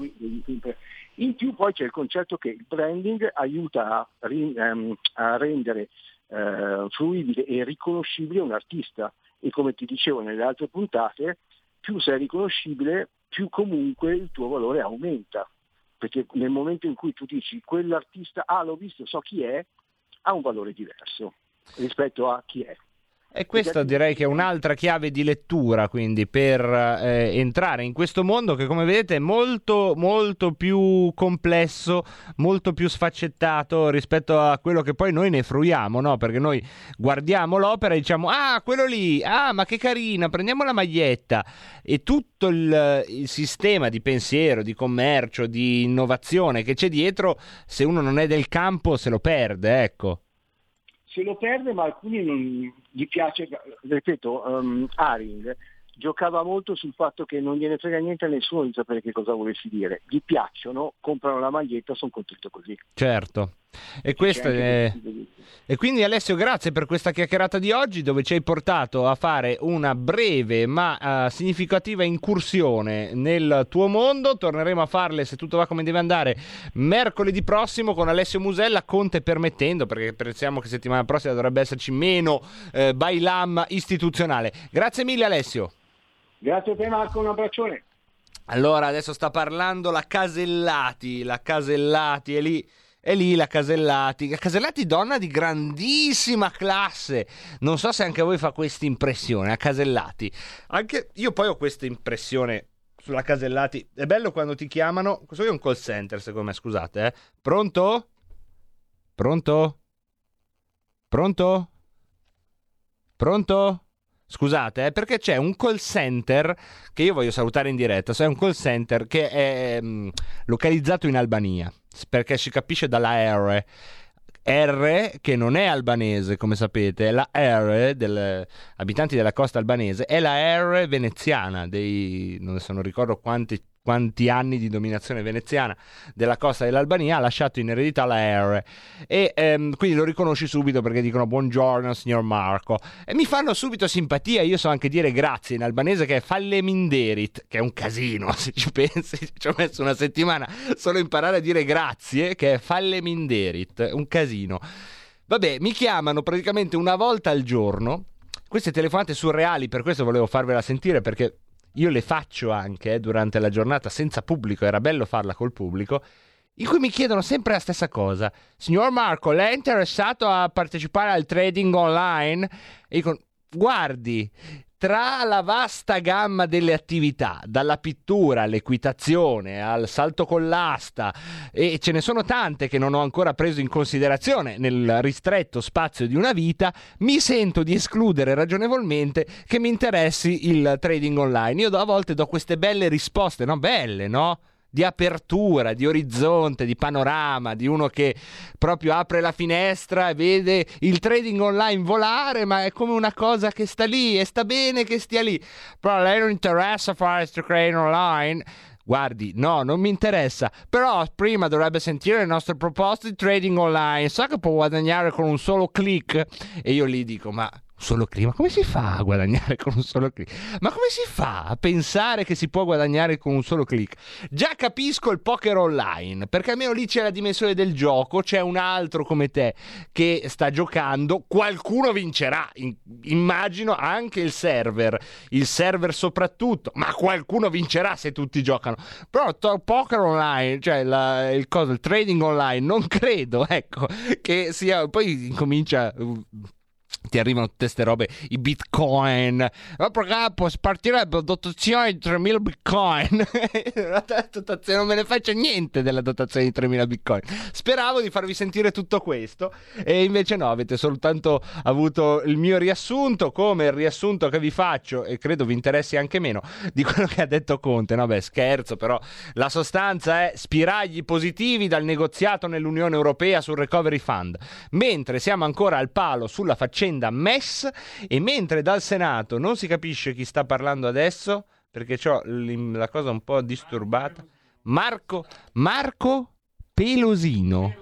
In più poi c'è il concetto che il branding aiuta a, ehm, rendere eh, fruibile e riconoscibile un artista e come ti dicevo nelle altre puntate, più sei riconoscibile, più comunque il tuo valore aumenta. Perché nel momento in cui tu dici quell'artista, ah l'ho visto, so chi è, ha un valore diverso rispetto a chi è. E questa direi che è un'altra chiave di lettura, quindi, per eh, entrare in questo mondo che, come vedete, è molto, molto più complesso, molto più sfaccettato rispetto a quello che poi noi ne fruiamo, no? Perché noi guardiamo l'opera e diciamo, ah, quello lì, ah, ma che carina, prendiamo la maglietta. E tutto il, il sistema di pensiero, di commercio, di innovazione che c'è dietro, se uno non è del campo, se lo perde, ecco. Se lo perde, ma alcuni non gli piace, ripeto, um, Haring giocava molto sul fatto che non gliene frega niente a nessuno di sapere che cosa volessi dire. Gli piacciono, comprano la maglietta, sono contento così. Certo. E, questa è... e quindi Alessio, grazie per questa chiacchierata di oggi dove ci hai portato a fare una breve ma eh, significativa incursione nel tuo mondo. Torneremo a farle se tutto va come deve andare mercoledì prossimo con Alessio Musella, Conte permettendo, perché pensiamo che settimana prossima dovrebbe esserci meno eh, bailam istituzionale. Grazie mille Alessio. Grazie a te Marco, un abbraccione. Allora, adesso sta parlando la Casellati, la Casellati è lì. È lì la Casellati. La Casellati, donna di grandissima classe. Non so se anche a voi fa questa impressione. A Casellati. Anche io poi ho questa impressione sulla Casellati. È bello quando ti chiamano. Questo è un call center, secondo me. Scusate, eh. Pronto? Pronto? Pronto? Pronto? Scusate, eh, perché c'è un call center che io voglio salutare in diretta. C'è un call center che è mm, localizzato in Albania, perché si capisce dalla R. R che non è albanese, come sapete, la R degli abitanti della costa albanese, è la R veneziana dei non, so, non ricordo quanti quanti anni di dominazione veneziana della costa dell'Albania ha lasciato in eredità la R. E ehm, quindi lo riconosci subito perché dicono buongiorno signor Marco. E mi fanno subito simpatia io so anche dire grazie in albanese che è falleminderit che è un casino *laughs* se ci pensi ci ho messo una settimana solo a imparare a dire grazie che è falleminderit un casino. Vabbè mi chiamano praticamente una volta al giorno. Queste telefonate surreali per questo volevo farvela sentire perché io le faccio anche eh, durante la giornata senza pubblico, era bello farla col pubblico, in cui mi chiedono sempre la stessa cosa. Signor Marco, lei è interessato a partecipare al trading online? E dico, guardi, tra la vasta gamma delle attività, dalla pittura all'equitazione, al salto con l'asta, e ce ne sono tante che non ho ancora preso in considerazione nel ristretto spazio di una vita, mi sento di escludere ragionevolmente che mi interessi il trading online. Io a volte do queste belle risposte, no? Belle, no? Di apertura, di orizzonte, di panorama, di uno che proprio apre la finestra e vede il trading online volare, ma è come una cosa che sta lì e sta bene che stia lì. Però a lei non interessa fare questo trading online. Guardi, no, non mi interessa. Però prima dovrebbe sentire le nostre proposte di trading online. Sa che può guadagnare con un solo click? E io gli dico, ma solo click. Ma come si fa a guadagnare con un solo click? Ma come si fa a pensare che si può guadagnare con un solo click? Già capisco il poker online, perché almeno lì c'è la dimensione del gioco, c'è un altro come te che sta giocando, qualcuno vincerà, immagino anche il server, il server soprattutto, ma qualcuno vincerà se tutti giocano. Però to- poker online, cioè la, il, cosa, il trading online, non credo, ecco, che sia... Poi incomincia ti arrivano tutte queste robe, i bitcoin, può partirebbe la dotazione di 3000 bitcoin, *laughs* dotazione, non me ne faccio niente della dotazione di 3000 bitcoin, speravo di farvi sentire tutto questo e invece no, avete soltanto avuto il mio riassunto come il riassunto che vi faccio e credo vi interessi anche meno di quello che ha detto Conte, no beh scherzo però la sostanza è spiragli positivi dal negoziato nell'Unione Europea sul recovery fund, mentre siamo ancora al palo sulla faccenda vicenda MES e mentre dal Senato non si capisce chi sta parlando adesso, perché ho la cosa un po' disturbata, Marco, Marco Pelosino.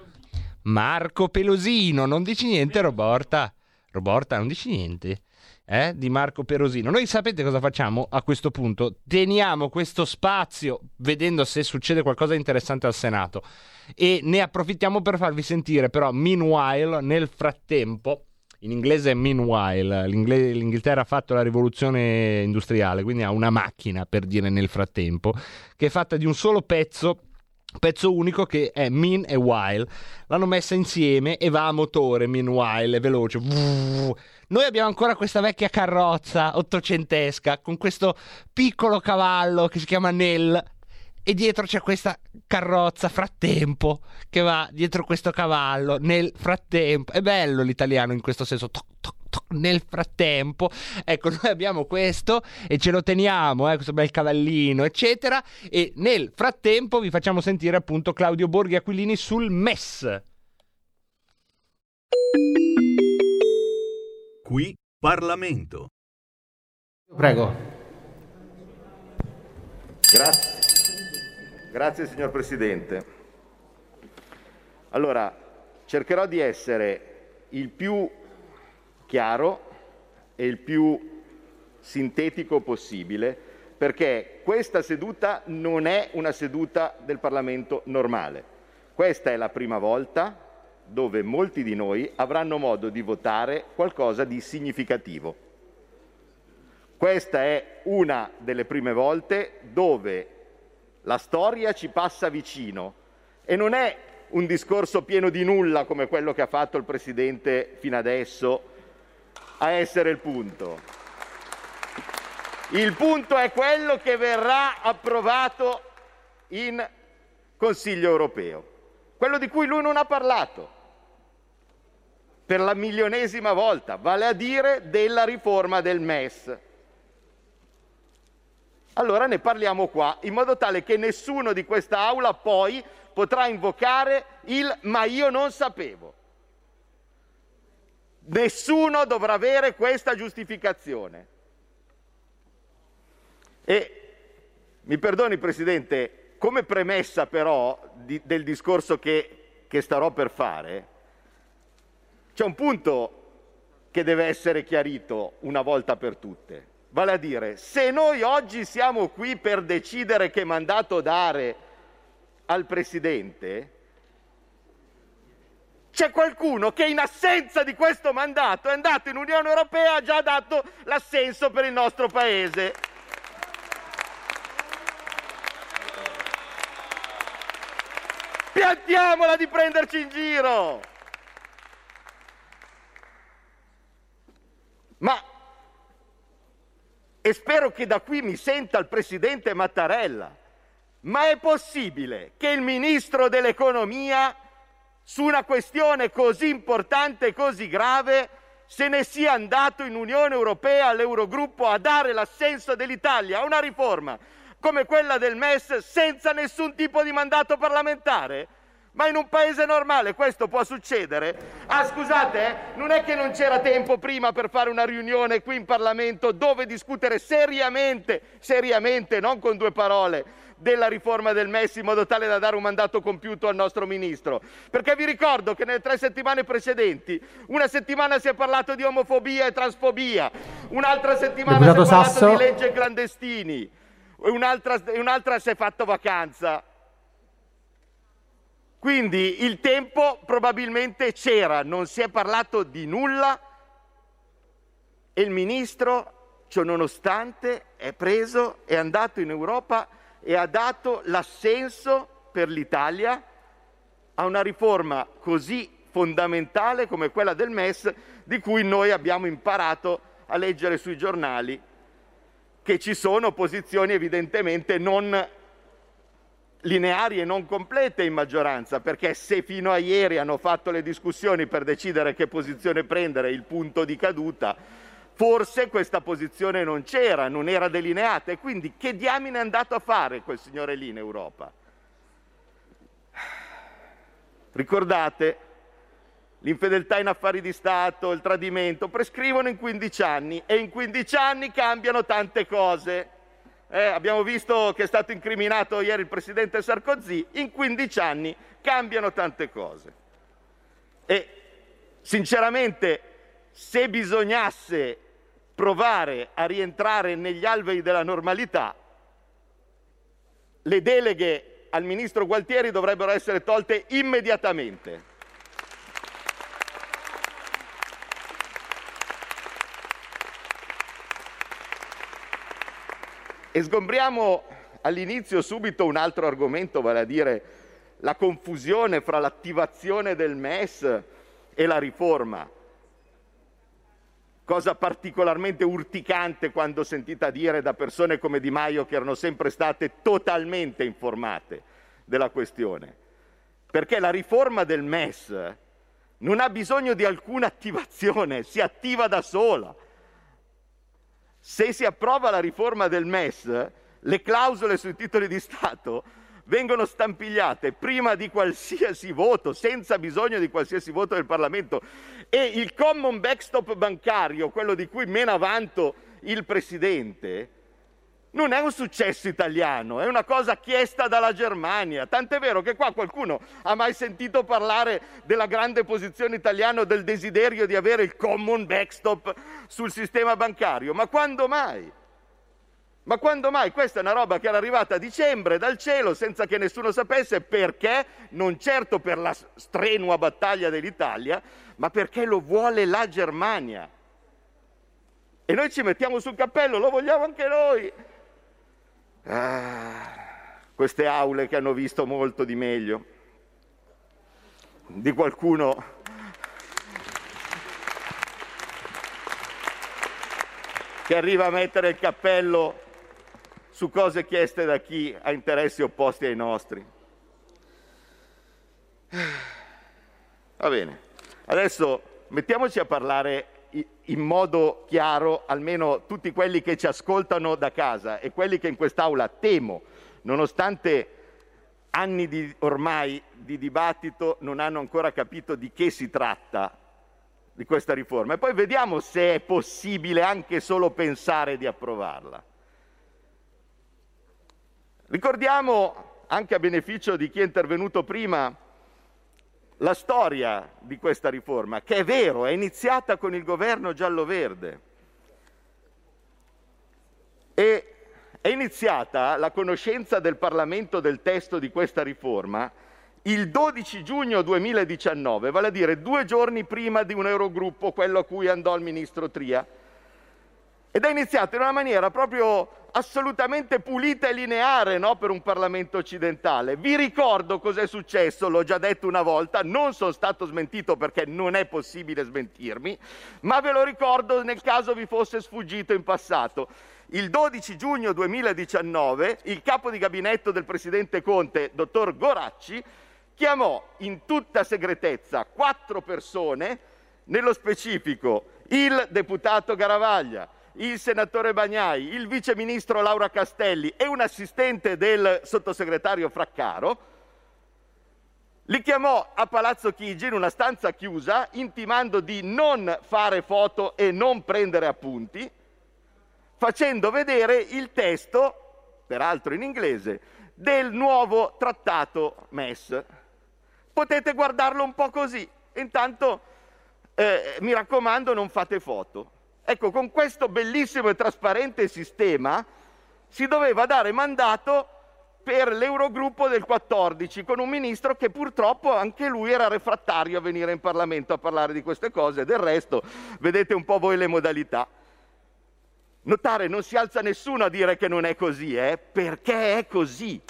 Marco Pelosino, non dici niente Roborta? Roborta, non dici niente? Eh, di Marco Perosino. Noi sapete cosa facciamo a questo punto? Teniamo questo spazio vedendo se succede qualcosa di interessante al Senato e ne approfittiamo per farvi sentire però meanwhile nel frattempo in inglese meanwhile, l'Inghilterra ha fatto la rivoluzione industriale, quindi ha una macchina per dire nel frattempo, che è fatta di un solo pezzo pezzo unico che è Mean e While l'hanno messa insieme e va a motore Meanwhile è veloce. Noi abbiamo ancora questa vecchia carrozza ottocentesca con questo piccolo cavallo che si chiama Nell e dietro c'è questa carrozza frattempo che va dietro questo cavallo nel frattempo. È bello l'italiano in questo senso. Toc, toc, toc, nel frattempo, ecco, noi abbiamo questo e ce lo teniamo, eh, questo bel cavallino, eccetera. E nel frattempo vi facciamo sentire appunto Claudio Borghi Aquilini sul MES. Qui Parlamento. Prego. Grazie. Grazie signor Presidente. Allora, cercherò di essere il più chiaro e il più sintetico possibile perché questa seduta non è una seduta del Parlamento normale. Questa è la prima volta dove molti di noi avranno modo di votare qualcosa di significativo. Questa è una delle prime volte dove la storia ci passa vicino e non è un discorso pieno di nulla come quello che ha fatto il Presidente fino adesso a essere il punto. Il punto è quello che verrà approvato in Consiglio europeo, quello di cui lui non ha parlato. per la milionesima volta, vale a dire della riforma del MES. Allora ne parliamo qua, in modo tale che nessuno di questa aula poi potrà invocare il ma io non sapevo. Nessuno dovrà avere questa giustificazione. E mi perdoni Presidente, come premessa però di, del discorso che, che starò per fare, c'è un punto che deve essere chiarito una volta per tutte. Vale a dire, se noi oggi siamo qui per decidere che mandato dare al Presidente, c'è qualcuno che in assenza di questo mandato è andato in Unione Europea e ha già dato l'assenso per il nostro Paese. Piantiamola di prenderci in giro! Ma e spero che da qui mi senta il presidente Mattarella. Ma è possibile che il ministro dell'economia su una questione così importante e così grave se ne sia andato in Unione Europea all'Eurogruppo a dare l'assenso dell'Italia a una riforma come quella del MES senza nessun tipo di mandato parlamentare? Ma in un paese normale questo può succedere? Ah, scusate, eh? non è che non c'era tempo prima per fare una riunione qui in Parlamento dove discutere seriamente, seriamente, non con due parole, della riforma del MES in modo tale da dare un mandato compiuto al nostro ministro. Perché vi ricordo che nelle tre settimane precedenti, una settimana si è parlato di omofobia e transfobia, un'altra settimana Deputato si è parlato Sasso. di legge clandestini, un'altra, e un'altra si è fatto vacanza. Quindi il tempo probabilmente c'era, non si è parlato di nulla e il ministro, ciononostante, è preso, è andato in Europa e ha dato l'assenso per l'Italia a una riforma così fondamentale come quella del MES, di cui noi abbiamo imparato a leggere sui giornali che ci sono posizioni evidentemente non lineari e non complete in maggioranza, perché se fino a ieri hanno fatto le discussioni per decidere che posizione prendere, il punto di caduta, forse questa posizione non c'era, non era delineata e quindi che diamine è andato a fare quel signore lì in Europa? Ricordate, l'infedeltà in affari di Stato, il tradimento, prescrivono in 15 anni e in 15 anni cambiano tante cose. Eh, abbiamo visto che è stato incriminato ieri il presidente Sarkozy, in 15 anni cambiano tante cose. E sinceramente, se bisognasse provare a rientrare negli alvei della normalità, le deleghe al ministro Gualtieri dovrebbero essere tolte immediatamente. E sgombriamo all'inizio subito un altro argomento, vale a dire la confusione fra l'attivazione del MES e la riforma. Cosa particolarmente urticante quando sentita dire da persone come Di Maio che erano sempre state totalmente informate della questione. Perché la riforma del MES non ha bisogno di alcuna attivazione, si attiva da sola. Se si approva la riforma del MES, le clausole sui titoli di Stato vengono stampigliate prima di qualsiasi voto, senza bisogno di qualsiasi voto del Parlamento. E il common backstop bancario, quello di cui mena vanto il Presidente, non è un successo italiano, è una cosa chiesta dalla Germania. Tant'è vero che qua qualcuno ha mai sentito parlare della grande posizione italiana, del desiderio di avere il common backstop sul sistema bancario. Ma quando mai? Ma quando mai? Questa è una roba che era arrivata a dicembre dal cielo senza che nessuno sapesse perché, non certo per la strenua battaglia dell'Italia, ma perché lo vuole la Germania. E noi ci mettiamo sul cappello, lo vogliamo anche noi. Ah, queste aule che hanno visto molto di meglio. Di qualcuno che arriva a mettere il cappello su cose chieste da chi ha interessi opposti ai nostri. Va bene, adesso mettiamoci a parlare in modo chiaro, almeno tutti quelli che ci ascoltano da casa e quelli che in quest'Aula temo, nonostante anni di, ormai di dibattito, non hanno ancora capito di che si tratta di questa riforma. E poi vediamo se è possibile anche solo pensare di approvarla. Ricordiamo, anche a beneficio di chi è intervenuto prima, la storia di questa riforma, che è vero, è iniziata con il governo giallo-verde. E è iniziata la conoscenza del Parlamento del testo di questa riforma il 12 giugno 2019, vale a dire due giorni prima di un Eurogruppo, quello a cui andò il ministro Tria. Ed è iniziato in una maniera proprio assolutamente pulita e lineare no, per un Parlamento occidentale. Vi ricordo cos'è successo, l'ho già detto una volta, non sono stato smentito perché non è possibile smentirmi, ma ve lo ricordo nel caso vi fosse sfuggito in passato. Il 12 giugno 2019 il capo di gabinetto del presidente Conte, dottor Goracci, chiamò in tutta segretezza quattro persone, nello specifico il deputato Garavaglia, il senatore Bagnai, il vice ministro Laura Castelli e un assistente del sottosegretario Fraccaro, li chiamò a Palazzo Chigi in una stanza chiusa, intimando di non fare foto e non prendere appunti, facendo vedere il testo, peraltro in inglese, del nuovo trattato MES potete guardarlo un po' così. Intanto, eh, mi raccomando, non fate foto. Ecco, con questo bellissimo e trasparente sistema si doveva dare mandato per l'Eurogruppo del 14, con un ministro che purtroppo anche lui era refrattario a venire in Parlamento a parlare di queste cose. Del resto, vedete un po' voi le modalità. Notare, non si alza nessuno a dire che non è così, eh? perché è così.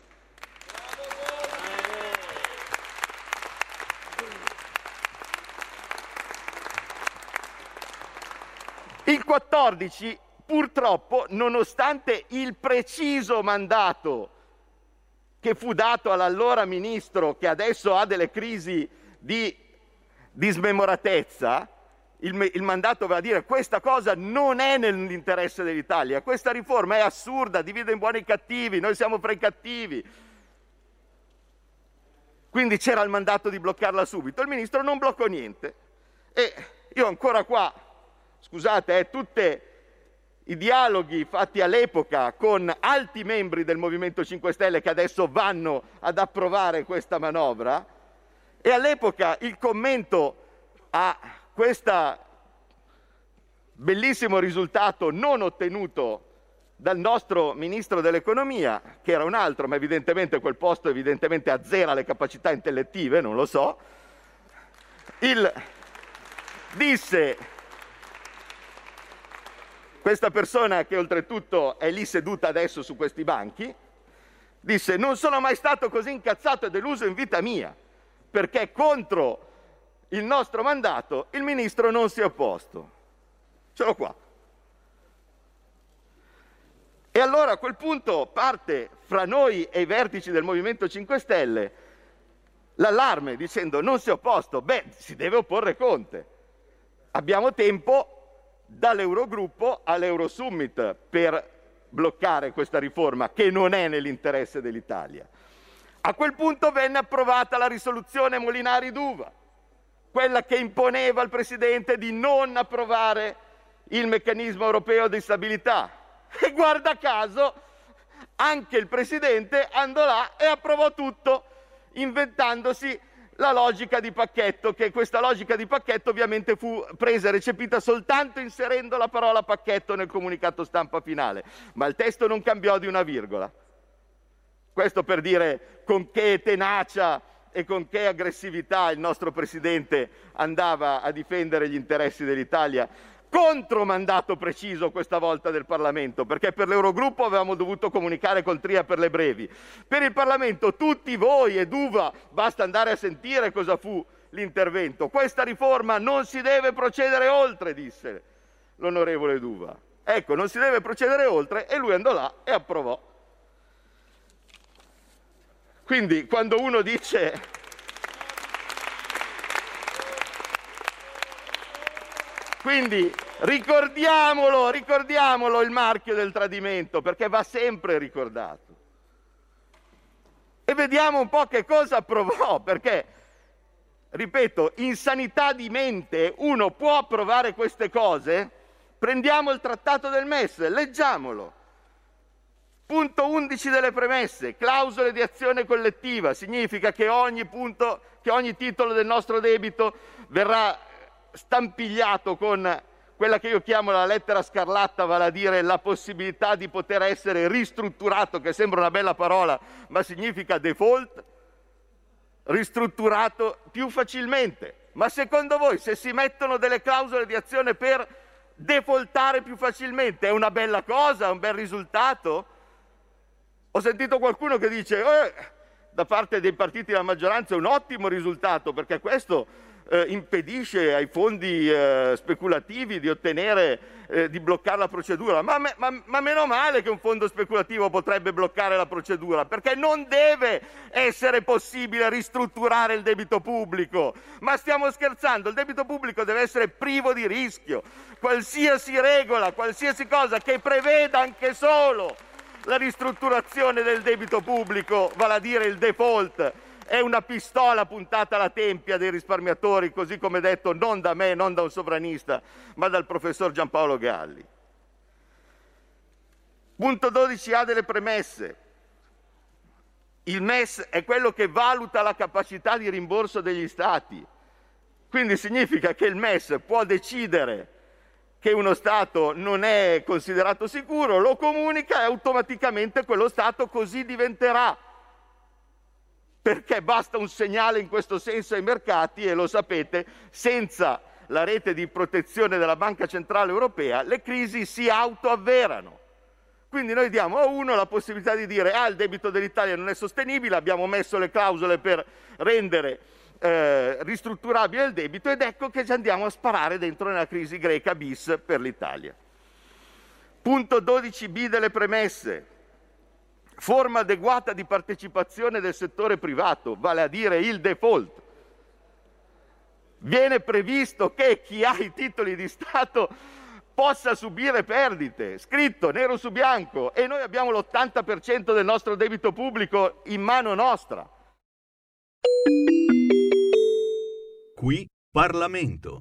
Il 14, purtroppo, nonostante il preciso mandato che fu dato all'allora ministro, che adesso ha delle crisi di, di smemoratezza, il, il, mandato va a dire questa cosa non è nell'interesse dell'Italia, questa riforma è assurda, divide in buoni e cattivi, noi siamo fra i cattivi. Quindi c'era il mandato di bloccarla subito, il ministro non bloccò niente. E io ancora qua scusate, eh, tutti i dialoghi fatti all'epoca con alti membri del Movimento 5 Stelle che adesso vanno ad approvare questa manovra. E all'epoca il commento a questo bellissimo risultato non ottenuto dal nostro ministro dell'economia, che era un altro, ma evidentemente quel posto evidentemente azzera le capacità intellettive, non lo so, il, disse questa persona, che oltretutto è lì seduta adesso su questi banchi, disse non sono mai stato così incazzato e deluso in vita mia, perché contro il nostro mandato il ministro non si è opposto. Ce l'ho qua. E allora a quel punto parte fra noi e i vertici del Movimento 5 Stelle l'allarme dicendo non si è opposto, beh, si deve opporre Conte. Abbiamo tempo dall'Eurogruppo all'Eurosummit per bloccare questa riforma che non è nell'interesse dell'Italia. A quel punto venne approvata la risoluzione Molinari d'Uva, quella che imponeva al Presidente di non approvare il meccanismo europeo di stabilità. E guarda caso, anche il Presidente andò là e approvò tutto, inventandosi la logica di pacchetto, che questa logica di pacchetto ovviamente fu presa e recepita soltanto inserendo la parola pacchetto nel comunicato stampa finale, ma il testo non cambiò di una virgola. Questo per dire con che tenacia e con che aggressività il nostro Presidente andava a difendere gli interessi dell'Italia contromandato preciso questa volta del Parlamento, perché per l'Eurogruppo avevamo dovuto comunicare col Tria per le brevi. Per il Parlamento tutti voi ed Uva, basta andare a sentire cosa fu l'intervento. Questa riforma non si deve procedere oltre, disse l'onorevole Duva. Ecco, non si deve procedere oltre e lui andò là e approvò. Quindi quando uno dice Quindi ricordiamolo, ricordiamolo il marchio del tradimento, perché va sempre ricordato. E vediamo un po' che cosa provò, perché, ripeto, in sanità di mente uno può approvare queste cose? Prendiamo il trattato del MES, leggiamolo. Punto 11 delle premesse, clausole di azione collettiva, significa che ogni, punto, che ogni titolo del nostro debito verrà stampigliato con quella che io chiamo la lettera scarlatta, vale a dire la possibilità di poter essere ristrutturato, che sembra una bella parola, ma significa default, ristrutturato più facilmente. Ma secondo voi se si mettono delle clausole di azione per defaultare più facilmente è una bella cosa, un bel risultato? Ho sentito qualcuno che dice eh, da parte dei partiti della maggioranza è un ottimo risultato perché questo eh, impedisce ai fondi eh, speculativi di ottenere, eh, di bloccare la procedura. Ma, me, ma, ma, meno male che un fondo speculativo potrebbe bloccare la procedura, perché non deve essere possibile ristrutturare il debito pubblico. Ma stiamo scherzando, il debito pubblico deve essere privo di rischio. Qualsiasi regola, qualsiasi cosa che preveda anche solo la ristrutturazione del debito pubblico, vale a dire il default, è una pistola puntata alla tempia dei risparmiatori, così come detto non da me, non da un sovranista, ma dal professor Giampaolo Galli. Punto 12a delle premesse. Il MES è quello che valuta la capacità di rimborso degli Stati. Quindi significa che il MES può decidere che uno Stato non è considerato sicuro, lo comunica e automaticamente quello Stato così diventerà. Perché basta un segnale in questo senso ai mercati e lo sapete, senza la rete di protezione della Banca Centrale Europea le crisi si autoavverano. Quindi noi diamo a uno la possibilità di dire ah il debito dell'Italia non è sostenibile, abbiamo messo le clausole per rendere eh, ristrutturabile il debito ed ecco che ci andiamo a sparare dentro nella crisi greca bis per l'Italia. Punto 12b delle premesse. Forma adeguata di partecipazione del settore privato, vale a dire il default. Viene previsto che chi ha i titoli di Stato possa subire perdite, scritto nero su bianco, e noi abbiamo l'80% del nostro debito pubblico in mano nostra. Qui Parlamento.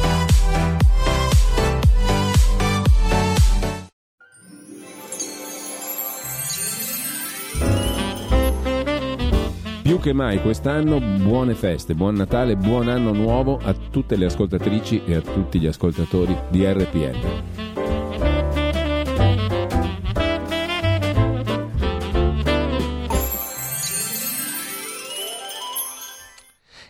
Che mai quest'anno buone feste, buon Natale, buon anno nuovo a tutte le ascoltatrici e a tutti gli ascoltatori di RPL.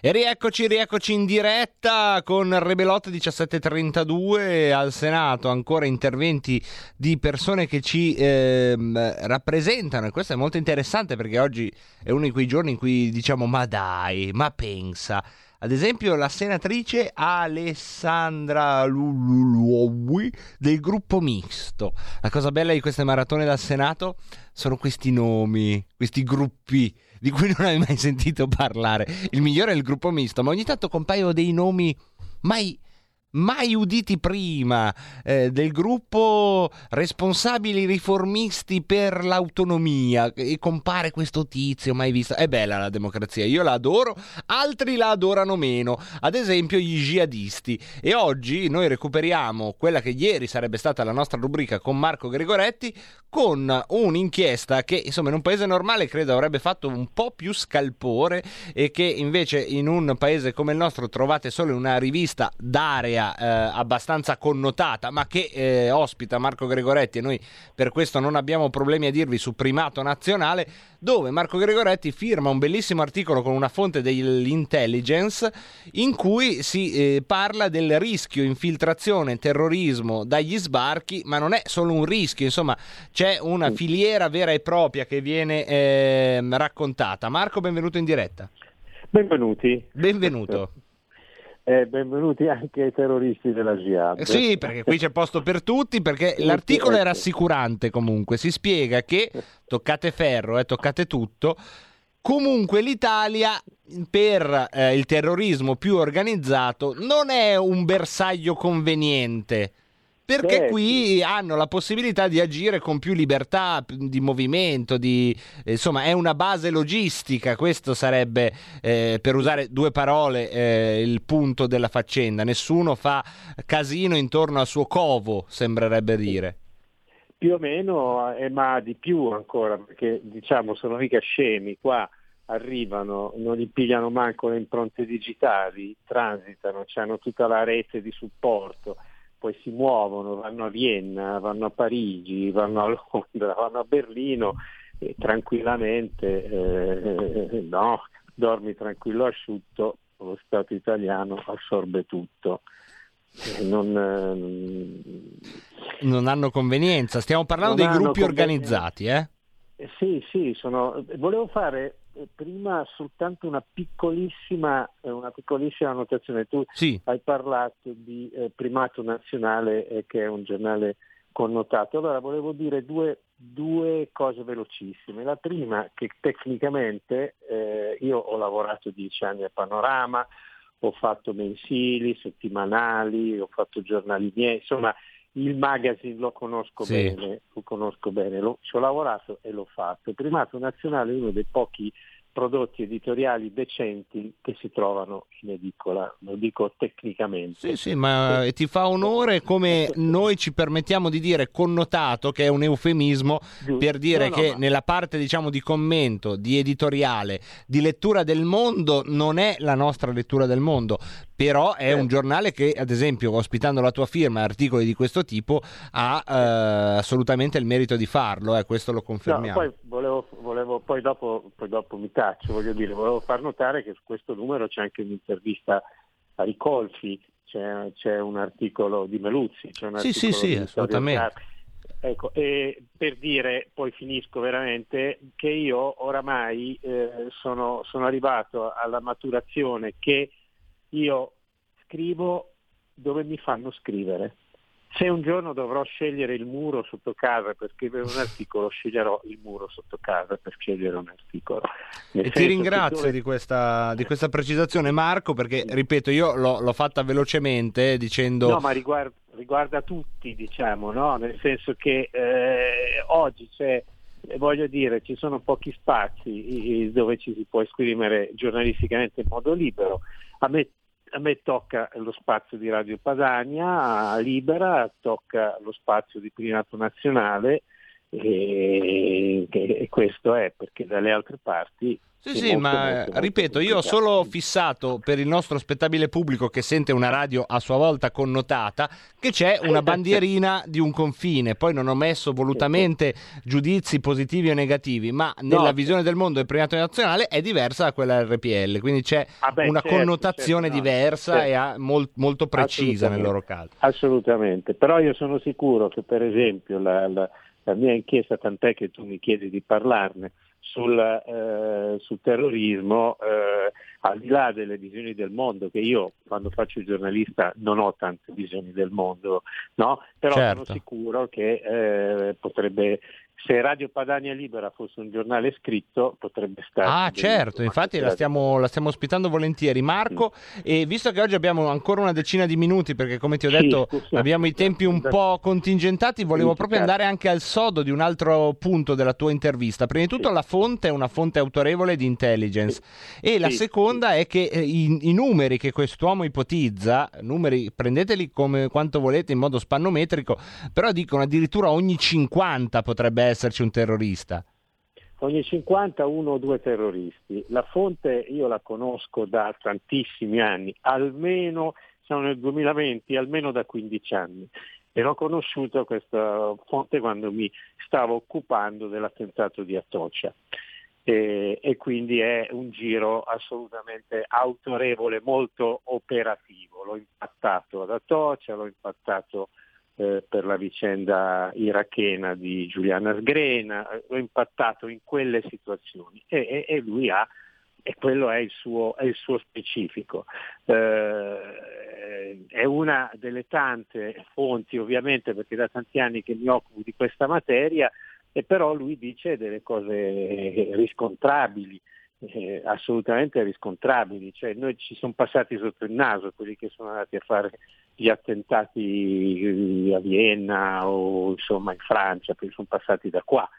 E rieccoci, rieccoci in diretta con Rebelot 1732 al Senato, ancora interventi di persone che ci ehm, rappresentano e questo è molto interessante perché oggi è uno di quei giorni in cui diciamo ma dai, ma pensa. Ad esempio la senatrice Alessandra Luluowi del gruppo misto. La cosa bella di queste maratone dal Senato sono questi nomi, questi gruppi di cui non hai mai *laughs* sentito parlare. Il migliore è il gruppo misto, ma ogni tanto compaiono dei nomi mai mai uditi prima eh, del gruppo responsabili riformisti per l'autonomia. E compare questo tizio mai visto? È bella la democrazia io la adoro altri la adorano meno. Ad esempio gli jihadisti. E oggi noi recuperiamo quella che ieri sarebbe stata la nostra rubrica con Marco Gregoretti con un'inchiesta che insomma in un paese normale credo avrebbe fatto un po' più scalpore e che invece in un paese come il nostro trovate solo in una rivista d'area eh, abbastanza connotata, ma che eh, ospita Marco Gregoretti e noi per questo non abbiamo problemi a dirvi su primato nazionale, dove Marco Gregoretti firma un bellissimo articolo con una fonte dell'intelligence in cui si eh, parla del rischio infiltrazione terrorismo dagli sbarchi, ma non è solo un rischio, insomma c'è una filiera vera e propria che viene ehm, raccontata. Marco, benvenuto in diretta. Benvenuti. Benvenuto. Eh, benvenuti anche ai terroristi della Jihad. Eh Sì, perché qui c'è posto per tutti, perché l'articolo è ecco. rassicurante comunque, si spiega che, toccate ferro, eh, toccate tutto, comunque l'Italia per eh, il terrorismo più organizzato non è un bersaglio conveniente. Perché Beh, qui hanno la possibilità di agire con più libertà di movimento, di, eh, insomma è una base logistica, questo sarebbe, eh, per usare due parole, eh, il punto della faccenda. Nessuno fa casino intorno al suo covo, sembrerebbe dire. Più o meno, eh, ma di più ancora, perché diciamo sono mica scemi, qua arrivano, non gli pigliano manco le impronte digitali, transitano, hanno tutta la rete di supporto, poi si muovono, vanno a Vienna, vanno a Parigi, vanno a Londra, *laughs* vanno a Berlino e tranquillamente, eh, no, dormi tranquillo asciutto, lo Stato italiano assorbe tutto. Eh, non, eh, Non hanno convenienza, stiamo parlando dei gruppi organizzati, eh? Eh, Sì, sì, sono... volevo fare eh, prima soltanto una piccolissima, eh, una piccolissima annotazione. Tu Sì. hai parlato di eh, Primato Nazionale, eh, che è un giornale connotato. Allora volevo dire due, due cose velocissime. La prima, che tecnicamente eh, io ho lavorato dieci anni a Panorama, ho fatto mensili, settimanali, ho fatto giornali miei, insomma il magazine lo conosco Sì. bene, lo conosco bene, lo- ci ho lavorato e l'ho fatto. Il primato nazionale è uno dei pochi prodotti editoriali decenti che si trovano in edicola, lo dico tecnicamente. Sì, sì, ma ti fa onore come noi ci permettiamo di dire connotato, che è un eufemismo per dire No, no, che ma- nella parte diciamo di commento, di editoriale, di lettura del mondo non è la nostra lettura del mondo, però è un giornale che ad esempio ospitando la tua firma articoli di questo tipo ha eh, assolutamente il merito di farlo, eh, questo lo No, confermiamo. poi, volevo, volevo- poi, dopo, poi dopo mi taccio, voglio dire, volevo far notare che su questo numero c'è anche un'intervista a Ricolfi, c'è, c'è un articolo di Meluzzi, c'è un Sì, sì, articolo sì, di Vittorio assolutamente. Ecco, e per dire, poi finisco veramente, che io oramai eh, sono, sono arrivato alla maturazione che io scrivo dove mi fanno scrivere. Se un giorno dovrò scegliere il muro sotto casa per scrivere un articolo, sceglierò il muro sotto casa per scegliere un articolo. Nel E ti ringrazio dove- di, questa, di questa precisazione Marco perché ripeto io l'ho, l'ho fatta velocemente dicendo No, ma riguarda, riguarda tutti, diciamo, no? nel senso che eh, oggi c'è, eh, voglio dire, ci sono pochi spazi dove ci si può esprimere giornalisticamente in modo libero. A me, a me tocca lo spazio di Radio Padania, Libera, tocca lo spazio di Primato Nazionale e, e questo è perché dalle altre parti Sì, Sì, molto, ma molto, eh, molto ripeto, io ho solo fissato per il nostro spettabile pubblico che sente una radio a sua volta connotata che c'è una bandierina di un confine. Poi non ho messo volutamente giudizi positivi o negativi, ma nella No, visione del mondo del premiato nazionale è diversa da quella RPL, quindi c'è Ah, beh, una certo, connotazione certo, diversa certo. e ha mol- molto precisa nel loro caso. Assolutamente, però io sono sicuro che per esempio la, la- la mia inchiesta, tant'è che tu mi chiedi di parlarne, sul, eh, sul terrorismo, eh, al di là delle visioni del mondo, che io quando faccio il giornalista non ho tante visioni del mondo, no? però Certo. sono sicuro che eh, potrebbe, se Radio Padania Libera fosse un giornale scritto, potrebbe stare... Ah, certo, infatti la stiamo, la stiamo ospitando volentieri. Marco, e visto che oggi abbiamo ancora una decina di minuti, perché come ti ho Sì, detto scusa. abbiamo i tempi un po' contingentati, volevo proprio andare anche al sodo di un altro punto della tua intervista. Prima di tutto la fonte è una fonte autorevole di intelligence e la Sì, seconda è che eh, i, i numeri che quest'uomo ipotizza, numeri prendeteli come quanto volete in modo spannometrico, però dicono addirittura ogni 50 potrebbe esserci un terrorista. Ogni 50 uno o due terroristi. La fonte io la conosco da tantissimi anni, almeno siamo nel 2020, almeno da 15 anni. E l'ho conosciuta questa fonte quando mi stavo occupando dell'attentato di Atocha. E, e quindi è un giro assolutamente autorevole, molto operativo. L'ho impattato ad Atocha, l'ho impattato eh, per la vicenda irachena di Giuliana Sgrena, eh, l'ho impattato in quelle situazioni e, e- e lui ha, e quello è il suo, è il suo specifico. Eh, è una delle tante fonti ovviamente perché da tanti anni che mi occupo di questa materia e però lui dice delle cose riscontrabili, eh, assolutamente riscontrabili, cioè noi ci sono passati sotto il naso quelli che sono andati a fare gli attentati eh, a Vienna o insomma in Francia, perché sono passati da qua,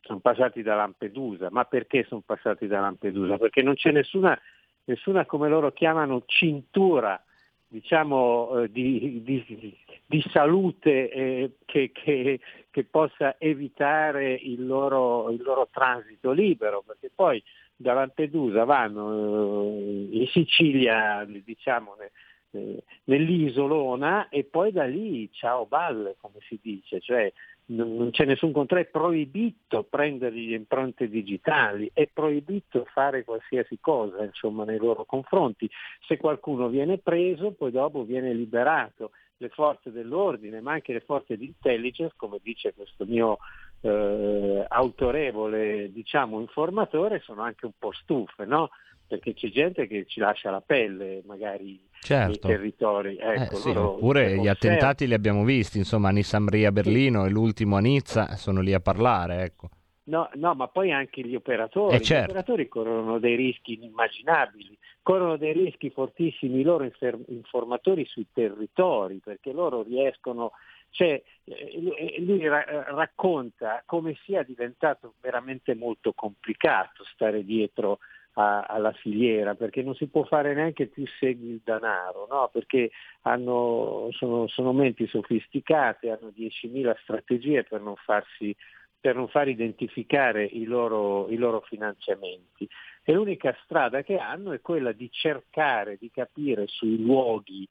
sono passati da Lampedusa, ma perché sono passati da Lampedusa? Perché non c'è nessuna, nessuna come loro chiamano cintura diciamo, eh, di, di- di salute eh, che, che- che possa evitare il loro, il loro transito libero, perché poi da Lampedusa vanno eh, in Sicilia, diciamo, ne- nell'isolona e poi da lì ciao balle, come si dice, cioè non non c'è nessun controllo, è proibito prendere le impronte digitali, è proibito fare qualsiasi cosa insomma, nei loro confronti. Se qualcuno viene preso, poi dopo viene liberato. Le forze dell'ordine, ma anche le forze di intelligence, come dice questo mio eh, autorevole diciamo, informatore, sono anche un po' stufe, no? perché c'è gente che ci lascia la pelle magari nei Certo. territori. Eh, Ecco, sì, loro oppure le gli attentati li abbiamo visti, insomma, a Nissamria a Berlino e l'ultimo a Nizza sono lì a parlare, ecco. No, no, ma poi anche gli operatori. Eh, certo. Gli operatori corrono dei rischi inimmaginabili, corrono dei rischi fortissimi i loro infer- informatori sui territori, perché loro riescono, cioè, eh, lui- eh, lui ra- racconta come sia diventato veramente molto complicato stare dietro a- alla filiera, perché non si può fare neanche più segui il denaro, no? perché hanno- sono, sono menti sofisticate, hanno 10.000 strategie per non farsi per non far identificare i loro, i loro finanziamenti. E l'unica strada che hanno è quella di cercare di capire sui luoghi,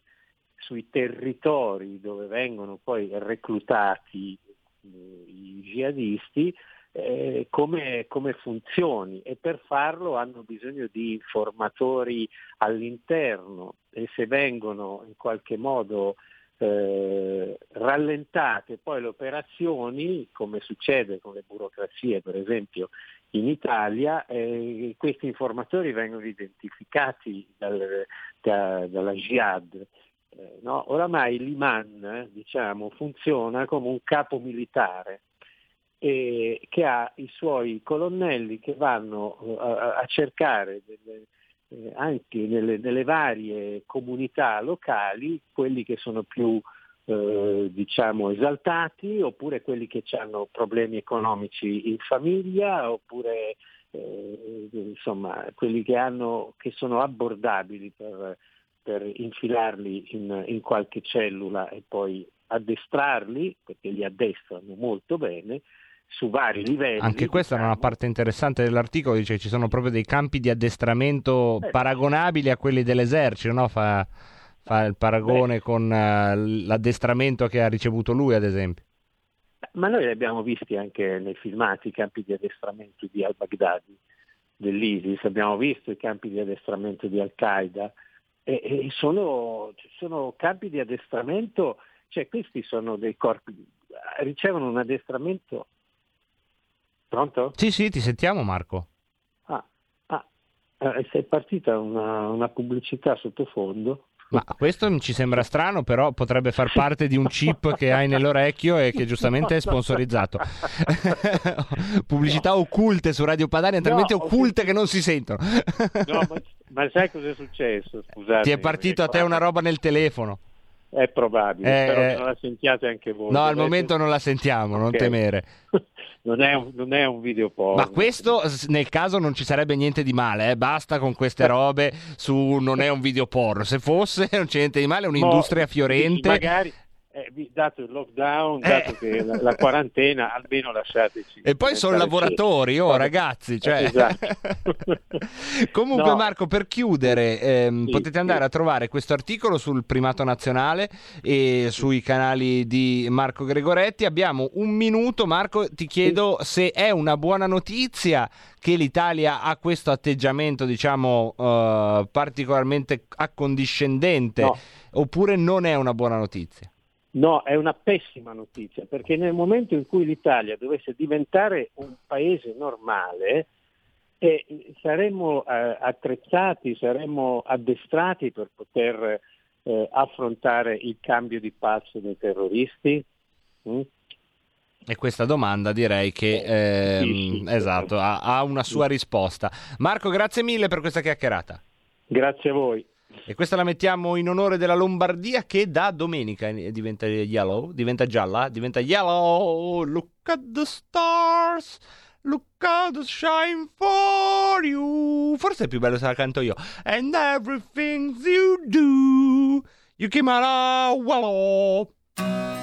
sui territori dove vengono poi reclutati eh, i jihadisti, eh, come, come funzioni e per farlo hanno bisogno di informatori all'interno e se vengono in qualche modo eh, rallentate poi le operazioni, come succede con le burocrazie per esempio in Italia, eh, questi informatori vengono identificati dal- da- dalla Jihad. Eh, no? Oramai l'Iman eh, diciamo, funziona come un capo militare eh, che ha i suoi colonnelli che vanno eh, a, a cercare delle- eh, anche nelle, nelle varie comunità locali quelli che sono più diciamo esaltati oppure quelli che hanno problemi economici in famiglia oppure eh, insomma quelli che, hanno, che sono abbordabili per, per infilarli in, in qualche cellula e poi addestrarli perché li addestrano molto bene su vari livelli. Anche questa è una parte interessante dell'articolo, dice che ci sono proprio dei campi di addestramento Eh. paragonabili a quelli dell'esercito, no? fa, fa il paragone con eh, l'addestramento che ha ricevuto lui, ad esempio. Ma noi li abbiamo visti anche nei filmati, i campi di addestramento di al-Baghdadi, dell'ISIS, abbiamo visto i campi di addestramento di Al-Qaeda e, e sono, sono campi di addestramento, cioè questi sono dei corpi, ricevono un addestramento. Pronto? Sì, sì, ti sentiamo Marco. Ah, ah, eh, è partita una, una pubblicità sottofondo. Ma questo ci sembra strano, però potrebbe far parte di un chip che hai nell'orecchio e che giustamente è sponsorizzato. *laughs* Pubblicità occulte su Radio Padania, talmente No, occulte che non si sentono. No, ma, ma sai cosa è successo? Scusate. Ti è partito a te una roba nel telefono. È probabile, Eh, spero eh. che non la sentiate anche voi. No, al Dovete- momento non la sentiamo, non temere. *laughs* Non è un, non è un video porno. Ma questo nel caso non ci sarebbe niente di male, eh? basta con queste *laughs* robe su non è un video porno. Se fosse *laughs* non c'è niente di male, è un'industria Mo, fiorente. Magari, eh, dato il lockdown, dato che la, la quarantena, almeno lasciateci. E poi sono lavoratori, oh ragazzi. Cioè... Esatto. *laughs* Comunque No. Marco, per chiudere, ehm, Sì, potete andare sì. a trovare questo articolo sul primato nazionale e sui canali di Marco Gregoretti. Abbiamo un minuto, Marco, ti chiedo se è una buona notizia che l'Italia ha questo atteggiamento, diciamo, eh, particolarmente accondiscendente, No. oppure non è una buona notizia. No, è una pessima notizia, perché nel momento in cui l'Italia dovesse diventare un paese normale, eh, saremmo eh, attrezzati, saremmo addestrati per poter eh, affrontare il cambio di passo dei terroristi? Mm? E questa domanda direi che ehm, sì, sì. esatto, ha, ha una sua risposta. Marco, grazie mille per questa chiacchierata. Grazie a voi. E questa la mettiamo in onore della Lombardia che da domenica diventa yellow, diventa gialla, diventa yellow. Look at the stars, look at the shine for you. Forse è più bello se la canto io. And everything you do, you came out well. Look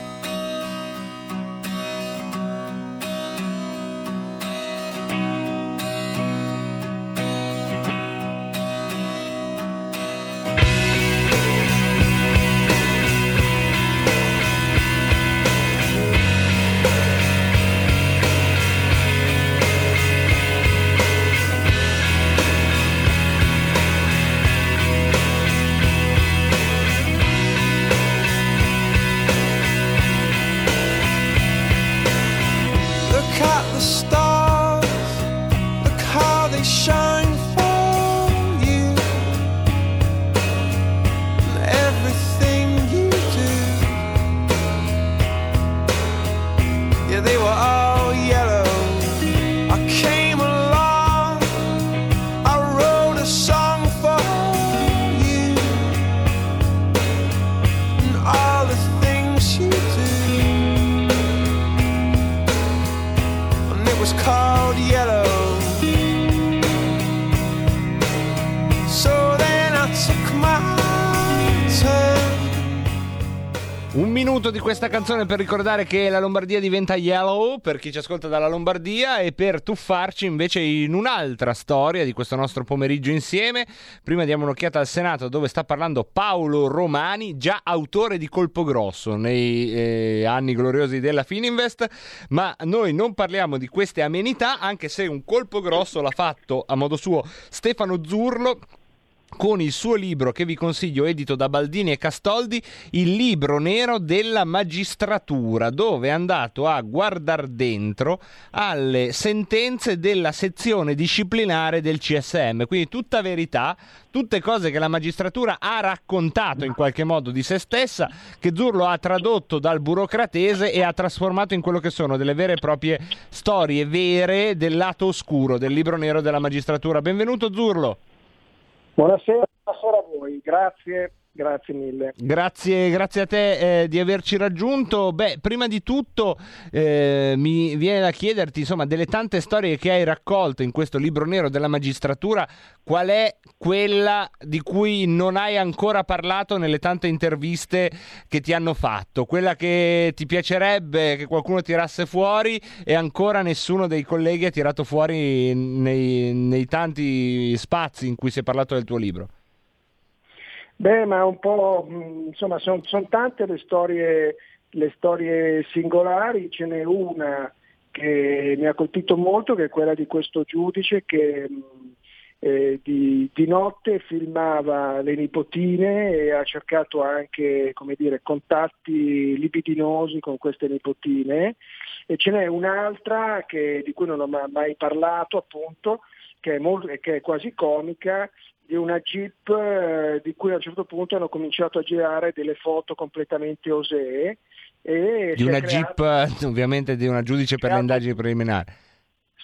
canzone per ricordare che la Lombardia diventa yellow per chi ci ascolta dalla Lombardia e per tuffarci invece in un'altra storia di questo nostro pomeriggio insieme. Prima diamo un'occhiata al Senato dove sta parlando Paolo Romani, già autore di Colpo Grosso nei eh, anni gloriosi della Fininvest, ma noi non parliamo di queste amenità anche se un colpo grosso l'ha fatto a modo suo Stefano Zurlo con il suo libro che vi consiglio edito da Baldini e Castoldi, il libro nero della magistratura, dove è andato a guardare dentro alle sentenze della sezione disciplinare del CSM, quindi tutta verità, tutte cose che la magistratura ha raccontato in qualche modo di se stessa, che Zurlo ha tradotto dal burocratese e ha trasformato in quello che sono delle vere e proprie storie vere del lato oscuro del libro nero della magistratura. Benvenuto Zurlo. Buonasera, buonasera a voi, grazie. Grazie mille. Grazie, grazie a te eh, di averci raggiunto. Beh, prima di tutto eh, mi viene da chiederti, insomma, delle tante storie che hai raccolto in questo libro nero della magistratura, qual è quella di cui non hai ancora parlato nelle tante interviste che ti hanno fatto? Quella che ti piacerebbe che qualcuno tirasse fuori e ancora nessuno dei colleghi ha tirato fuori nei, nei tanti spazi in cui si è parlato del tuo libro? Beh, ma un po', insomma, sono son tante le storie, le storie singolari, ce n'è una che mi ha colpito molto, che è quella di questo giudice che eh, di, di, notte filmava le nipotine e ha cercato anche come dire, contatti libidinosi con queste nipotine. E ce n'è un'altra che, di cui non ho mai parlato appunto, che è, molto, che è quasi comica, di una Jeep eh, di cui a un certo punto hanno cominciato a girare delle foto completamente osee. E di una creato... Jeep, ovviamente di una giudice per le indagini preliminari.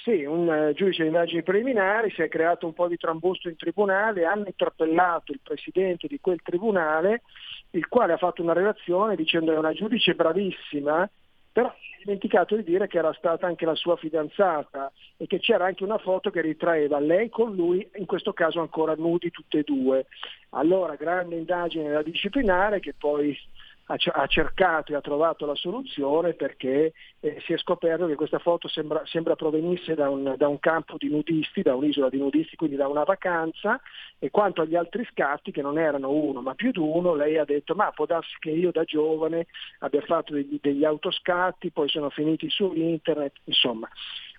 Sì, un uh, giudice di indagini preliminari, si è creato un po' di trambusto in tribunale, hanno interpellato il presidente di quel tribunale, il quale ha fatto una relazione dicendo che è una giudice bravissima, però dimenticato di dire che era stata anche la sua fidanzata e che c'era anche una foto che ritraeva lei con lui, in questo caso ancora nudi tutte e due. Allora, grande indagine da disciplinare che poi ha cercato e ha trovato la soluzione perché eh, si è scoperto che questa foto sembra, sembra provenisse da un, da un, campo di nudisti, da un'isola di nudisti, quindi da una vacanza e quanto agli altri scatti, che non erano uno ma più di uno, lei ha detto ma può darsi che io da giovane abbia fatto degli, degli autoscatti, poi sono finiti su internet, insomma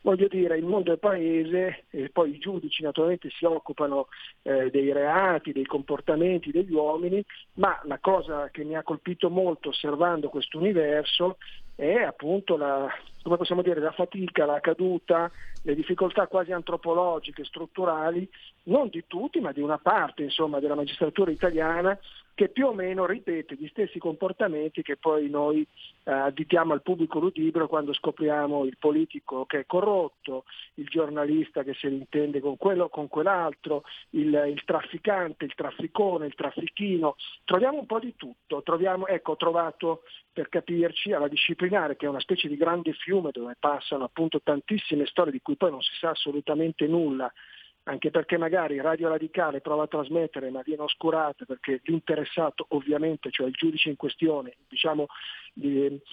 voglio dire, il mondo è paese e poi i giudici naturalmente si occupano eh, dei reati, dei comportamenti degli uomini, ma la cosa che mi ha colpito molto osservando questo universo è appunto la, come possiamo dire, la fatica, la caduta, le difficoltà quasi antropologiche, strutturali, non di tutti, ma di una parte insomma, della magistratura italiana che più o meno ripete gli stessi comportamenti che poi noi eh, additiamo al pubblico ludibrio quando scopriamo il politico che è corrotto, il giornalista che se l'intende con quello o con quell'altro, il, il, trafficante, il trafficone, il traffichino. Troviamo un po' di tutto. Troviamo, ecco, ho trovato per capirci alla disciplinare che è una specie di grande fiume dove passano appunto tantissime storie di cui poi non si sa assolutamente nulla anche perché magari Radio Radicale prova a trasmettere ma viene oscurata perché l'interessato ovviamente, cioè il giudice in questione, diciamo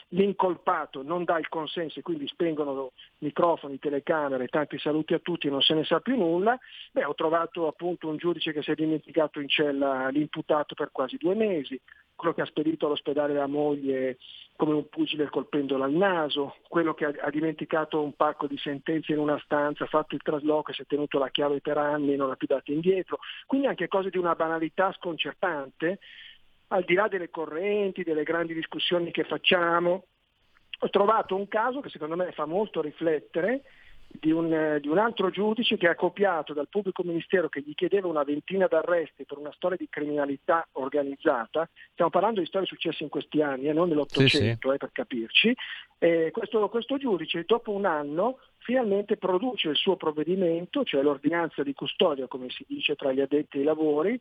l'incolpato non dà il consenso e quindi spengono microfoni, telecamere, tanti saluti a tutti non se ne sa più nulla, beh ho trovato appunto un giudice che si è dimenticato in cella l'imputato per quasi due mesi, quello che ha spedito all'ospedale la moglie come un pugile colpendolo al naso, quello che ha, dimenticato un pacco di sentenze in una stanza, ha fatto il trasloco e si è tenuto la chiave per anni e non l'ha più data indietro, quindi anche cose di una banalità sconcertante, al di là delle correnti, delle grandi discussioni che facciamo. Ho trovato un caso che secondo me fa molto riflettere, di un, di un, altro giudice che ha copiato dal pubblico ministero che gli chiedeva una ventina d'arresti per una storia di criminalità organizzata, stiamo parlando di storie successe in questi anni e eh, non nell'Ottocento sì. eh, per capirci, eh, questo, questo giudice dopo un anno finalmente produce il suo provvedimento, cioè l'ordinanza di custodia come si dice tra gli addetti ai lavori,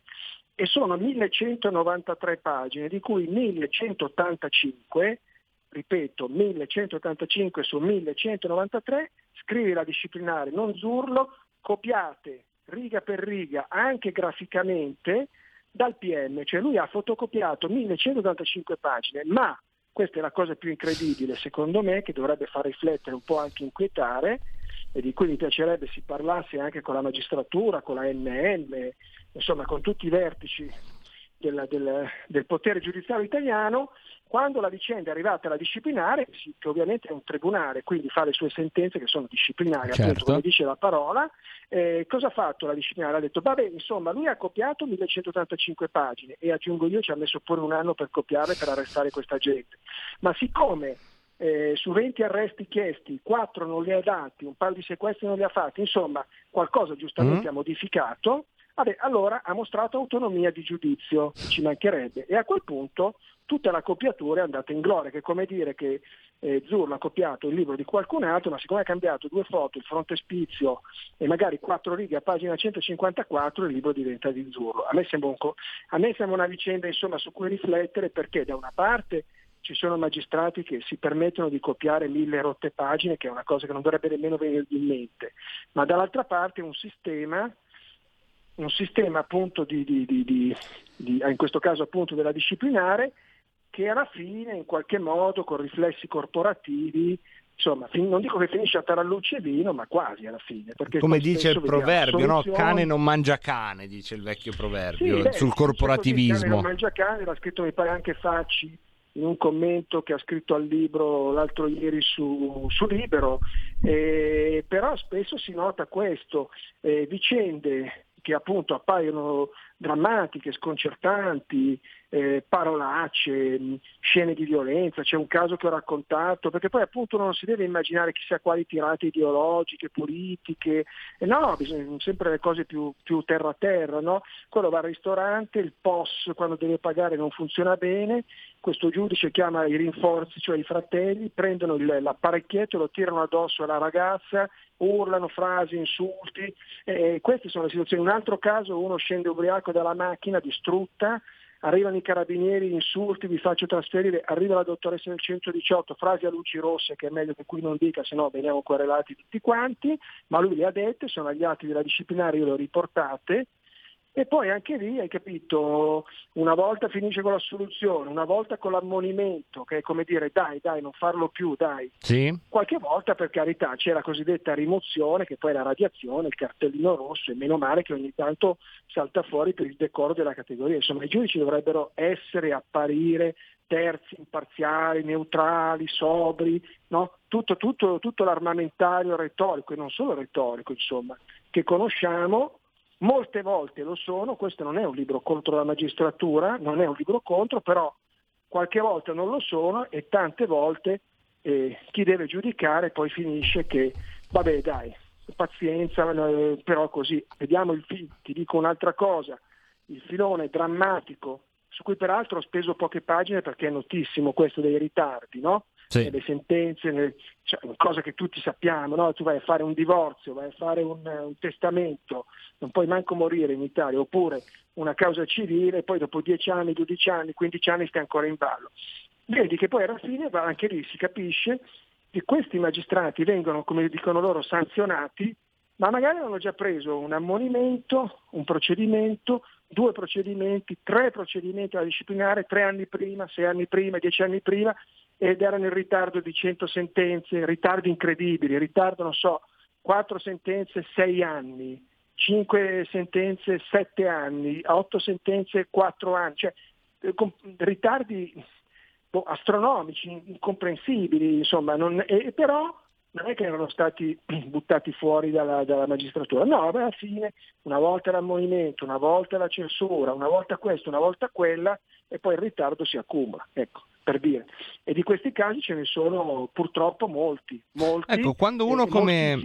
e sono 1193 pagine, di cui 1185 ripeto, 1185 su 1193, scrivi la disciplinare, non zurlo, copiate riga per riga, anche graficamente, dal PM, cioè lui ha fotocopiato 1185 pagine, ma questa è la cosa più incredibile secondo me, che dovrebbe far riflettere, un po' anche inquietare, e di cui mi piacerebbe si parlasse anche con la magistratura, con la NL, insomma con tutti i vertici del, del, del potere giudiziario italiano, quando la vicenda è arrivata alla disciplinare, che ovviamente è un tribunale, quindi fa le sue sentenze che sono disciplinari, certo. appunto come dice la parola, eh, cosa ha fatto la disciplinare? Ha detto, vabbè, insomma, lui ha copiato 1185 pagine e aggiungo io ci ha messo pure un anno per copiare, per arrestare questa gente. Ma siccome eh, su 20 arresti chiesti, 4 non li ha dati, un paio di sequestri non li ha fatti, insomma, qualcosa giustamente mm. ha modificato, vabbè, allora ha mostrato autonomia di giudizio, ci mancherebbe, e a quel punto tutta la copiatura è andata in gloria, che è come dire che eh, Zurlo ha copiato il libro di qualcun altro, ma siccome ha cambiato due foto, il frontespizio e magari quattro righe a pagina 154, il libro diventa di Zurlo. A me sembra, un co- a me sembra una vicenda insomma, su cui riflettere perché da una parte ci sono magistrati che si permettono di copiare mille rotte pagine, che è una cosa che non dovrebbe nemmeno venire in mente, ma dall'altra parte un sistema un sistema appunto di, di, di, di, in questo caso appunto della disciplinare, che alla fine in qualche modo con riflessi corporativi insomma, non dico che finisce a tarallucci e vino, ma quasi alla fine. Come dice il proverbio, no? cane non mangia cane, dice il vecchio proverbio, sì, beh, sul corporativismo. Cane non mangia cane, l'ha scritto mi pare anche Facci in un commento che ha scritto al libro l'altro ieri su, su Libero, eh, però spesso si nota questo, eh, vicende che appunto appaiono drammatiche, sconcertanti, eh, parolacce, scene di violenza, c'è un caso che ho raccontato, perché poi appunto non si deve immaginare chissà quali tirate ideologiche, politiche, eh, no, no, bisogna sempre le cose più, più terra a terra, no? quello va al ristorante, il POS quando deve pagare non funziona bene, questo giudice chiama i rinforzi, cioè i fratelli, prendono il, l'apparecchietto, lo tirano addosso alla ragazza, urlano frasi, insulti, eh, queste sono le situazioni. Un altro caso, uno scende ubriaco dalla macchina distrutta, arrivano i carabinieri, insulti, vi faccio trasferire, arriva la dottoressa del 118, frasi a luci rosse che è meglio che qui non dica, se no veniamo querelati tutti quanti, ma lui le ha dette, sono agli atti della disciplinare, io le ho riportate, e poi anche lì, hai capito, una volta finisce con la soluzione, una volta con l'ammonimento, che è come dire dai, dai, non farlo più, dai. Sì. Qualche volta, per carità, c'è la cosiddetta rimozione, che poi è la radiazione, il cartellino rosso, e meno male che ogni tanto salta fuori per il decoro della categoria. Insomma, i giudici dovrebbero essere, apparire terzi, imparziali, neutrali, sobri, no? tutto, tutto, tutto l'armamentario retorico, e non solo retorico, insomma, che conosciamo Molte volte lo sono, questo non è un libro contro la magistratura, non è un libro contro, però qualche volta non lo sono e tante volte eh, chi deve giudicare poi finisce che, vabbè dai, pazienza, eh, però così, vediamo il film, ti dico un'altra cosa, il filone drammatico, su cui peraltro ho speso poche pagine perché è notissimo questo dei ritardi, no? Sì. nelle sentenze, nelle, cioè, cosa che tutti sappiamo, no? tu vai a fare un divorzio, vai a fare un, un, testamento, non puoi manco morire in Italia, oppure una causa civile, poi dopo 10 anni, 12 anni, 15 anni stai ancora in ballo. Vedi che poi alla fine anche lì si capisce che questi magistrati vengono, come dicono loro, sanzionati, ma magari hanno già preso un ammonimento, un procedimento, due procedimenti, tre procedimenti da disciplinare, tre anni prima, sei anni prima, dieci anni prima, ed erano in ritardo di 100 sentenze, ritardi incredibili, ritardo, non so, 4 sentenze 6 anni, 5 sentenze 7 anni, 8 sentenze 4 anni, cioè eh, ritardi boh, astronomici, incomprensibili, insomma, non, e, però non è che erano stati *clears throat* buttati fuori dalla, dalla magistratura, no, alla fine una volta l'ammonimento, una volta la censura, una volta questo, una volta quella e poi il ritardo si accumula. Ecco per dire. E di questi casi ce ne sono purtroppo molti. molti ecco, quando uno come...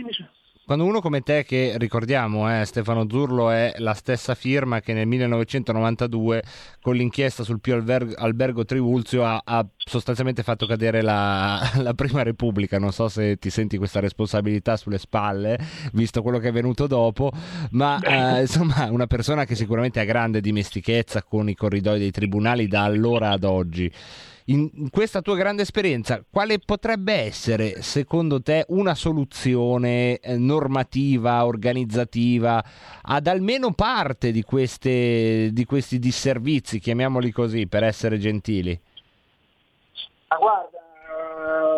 Quando uno come te, che ricordiamo, eh, Stefano Zurlo è la stessa firma che nel 1992 con l'inchiesta sul Pio Albergo, Albergo Trivulzio ha, ha, sostanzialmente fatto cadere la, *laughs* la, Prima Repubblica. Non so se ti senti questa responsabilità sulle spalle, visto quello che è venuto dopo, ma *laughs* eh, insomma una persona che sicuramente ha grande dimestichezza con i corridoi dei tribunali da allora ad oggi in questa tua grande esperienza, quale potrebbe essere secondo te una soluzione eh, normativa, organizzativa ad almeno parte di, queste, di questi disservizi, chiamiamoli così, per essere gentili? Ah, guarda,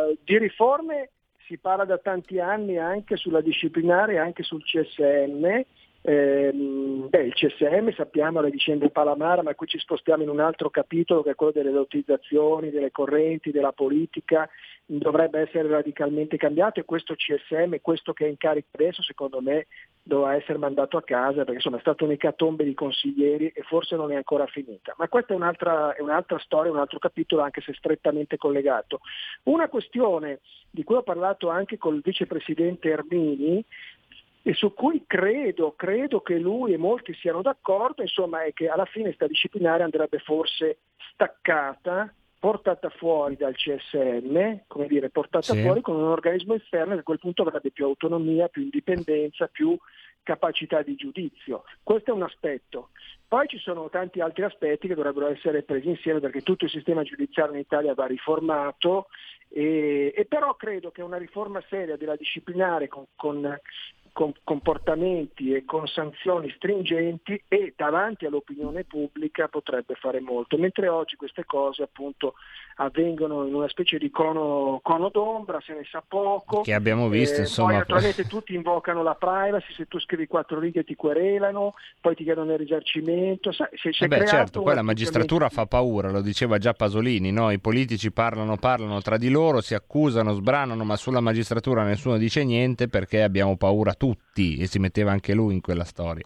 uh, di riforme si parla da tanti anni anche sulla disciplinare, anche sul CSM eh, beh, il CSM sappiamo le vicende Palamara, ma qui ci spostiamo in un altro capitolo che è quello delle lottizzazioni, delle correnti, della politica, dovrebbe essere radicalmente cambiato e questo CSM, questo che è in carica adesso, secondo me dovrà essere mandato a casa perché insomma è stata un'ecatombe di consiglieri e forse non è ancora finita. Ma questa è un'altra, è un'altra storia, un altro capitolo anche se strettamente collegato. Una questione di cui ho parlato anche col vicepresidente Ermini e su cui credo, credo che lui e molti siano d'accordo, insomma, è che alla fine sta disciplinare andrebbe forse staccata, portata fuori dal CSM, come dire, portata Sì. fuori con un organismo esterno che a quel punto avrebbe più autonomia, più indipendenza, più capacità di giudizio. Questo è un aspetto. Poi ci sono tanti altri aspetti che dovrebbero essere presi insieme perché tutto il sistema giudiziario in Italia va riformato e, e però credo che una riforma seria della disciplinare con, con- con comportamenti e con sanzioni stringenti e davanti all'opinione pubblica potrebbe fare molto, mentre oggi queste cose appunto avvengono in una specie di cono, cono d'ombra, se ne sa poco. Che abbiamo visto, Eh, insomma. Poi naturalmente *laughs* tutti invocano la privacy, se tu scrivi quattro righe ti querelano, poi ti chiedono il risarcimento. Sai, se, è Eh beh, certo, poi la magistratura fa paura, lo diceva già Pasolini, no? i politici parlano, parlano tra di loro, si accusano, sbranano, ma sulla magistratura nessuno dice niente perché abbiamo paura tutti e si metteva anche lui in quella storia.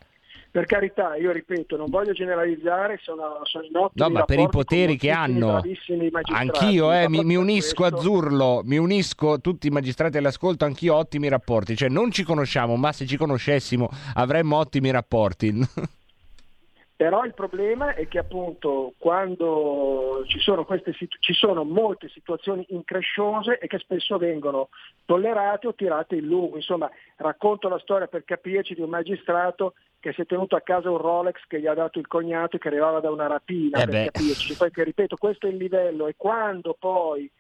Per carità, io ripeto, non voglio generalizzare, sono, sono in ottimi No, ma per i poteri che hanno, anch'io eh, mi, mi unisco a Zurlo, mi unisco tutti i magistrati all'ascolto, anch'io ho ottimi rapporti, cioè non ci conosciamo, ma se ci conoscessimo avremmo ottimi rapporti. *laughs* Però il problema è che appunto quando ci sono, queste ci sono molte situazioni incresciose e che spesso vengono tollerate o tirate in lungo. Insomma, racconto la storia per capirci di un magistrato che si è tenuto a casa un Rolex che gli ha dato il cognato e che arrivava da una rapina, Eh per beh. capirci. Poi che ripeto, questo è il livello e quando poi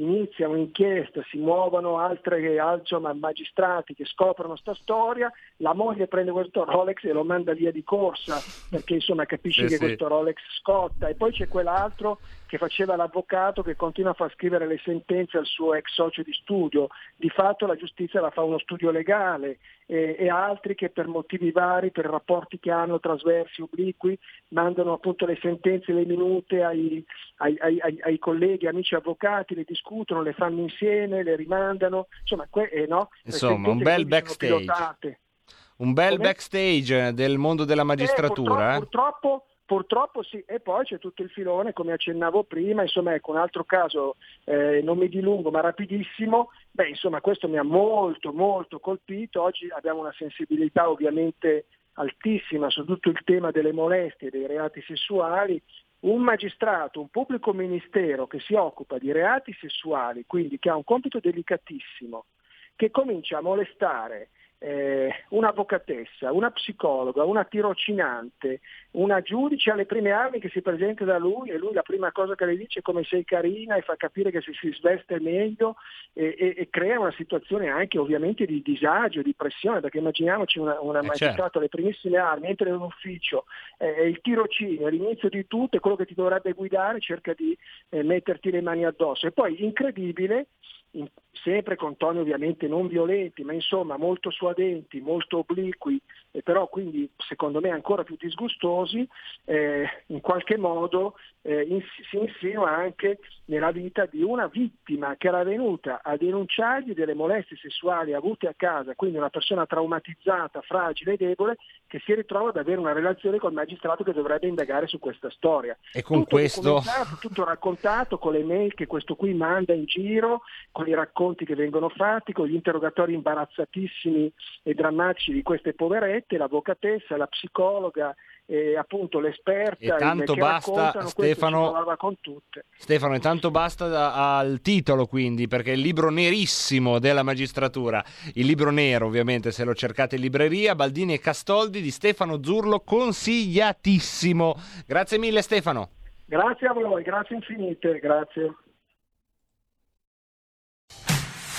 inizia un'inchiesta, si muovono altre al- insomma, magistrati che scoprono sta storia, la moglie prende questo Rolex e lo manda via di corsa perché insomma capisci Eh che sì. questo Rolex scotta e poi c'è quell'altro che faceva l'avvocato che continua a far scrivere le sentenze al suo ex socio di studio, di fatto la giustizia la fa uno studio legale e, e altri che per motivi vari, per rapporti che hanno trasversi, obliqui, mandano appunto le sentenze, le minute ai, ai- ai- ai- colleghi, amici avvocati, le discutono, le fanno insieme, le rimandano, insomma, que- eh, no? Le Insomma, un bel backstage. Un bel Come? backstage del mondo della magistratura. Eh, purtroppo, purtroppo, purtroppo sì, e poi c'è tutto il filone, come accennavo prima, insomma ecco un altro caso, eh, non mi dilungo ma rapidissimo, beh insomma questo mi ha molto molto colpito, oggi abbiamo una sensibilità ovviamente altissima su tutto il tema delle molestie, dei reati sessuali, un magistrato, un pubblico ministero che si occupa di reati sessuali, quindi che ha un compito delicatissimo, che comincia a molestare eh, un'avvocatessa, una psicologa, una tirocinante, una giudice alle prime armi che si presenta da lui e lui la prima cosa che le dice è come sei carina e fa capire che se si sveste meglio e, e- e crea una situazione anche ovviamente di disagio, di pressione, perché immaginiamoci una, una Eh, magistrata certo. alle primissime armi, entra in un ufficio, eh, è il tirocinio, è l'inizio di tutto, è quello che ti dovrebbe guidare, cerca di eh, metterti le mani addosso. E poi incredibile, in- sempre con toni ovviamente non violenti, ma insomma molto suadenti, molto obliqui, e però quindi secondo me ancora più disgustosi, eh, in qualche modo eh, ins- si insinua anche nella vita di una vittima che era venuta a denunciargli delle molestie sessuali avute a casa, quindi una persona traumatizzata, fragile e debole, che si ritrova ad avere una relazione col magistrato che dovrebbe indagare su questa storia. E con Tutto questo- tutto raccontato con le mail che questo qui manda in giro, con i racconti che vengono fatti, con gli interrogatori imbarazzatissimi e drammatici di queste poverette, l'avvocatessa, la psicologa, e appunto l'esperta E tanto basta, Stefano-. Stefano, intanto basta da- al titolo quindi, perché è il libro nerissimo della magistratura, il libro nero ovviamente se lo cercate in libreria, Baldini e Castoldi di Stefano Zurlo, consigliatissimo. Grazie mille Stefano. Grazie a voi, grazie infinite, grazie.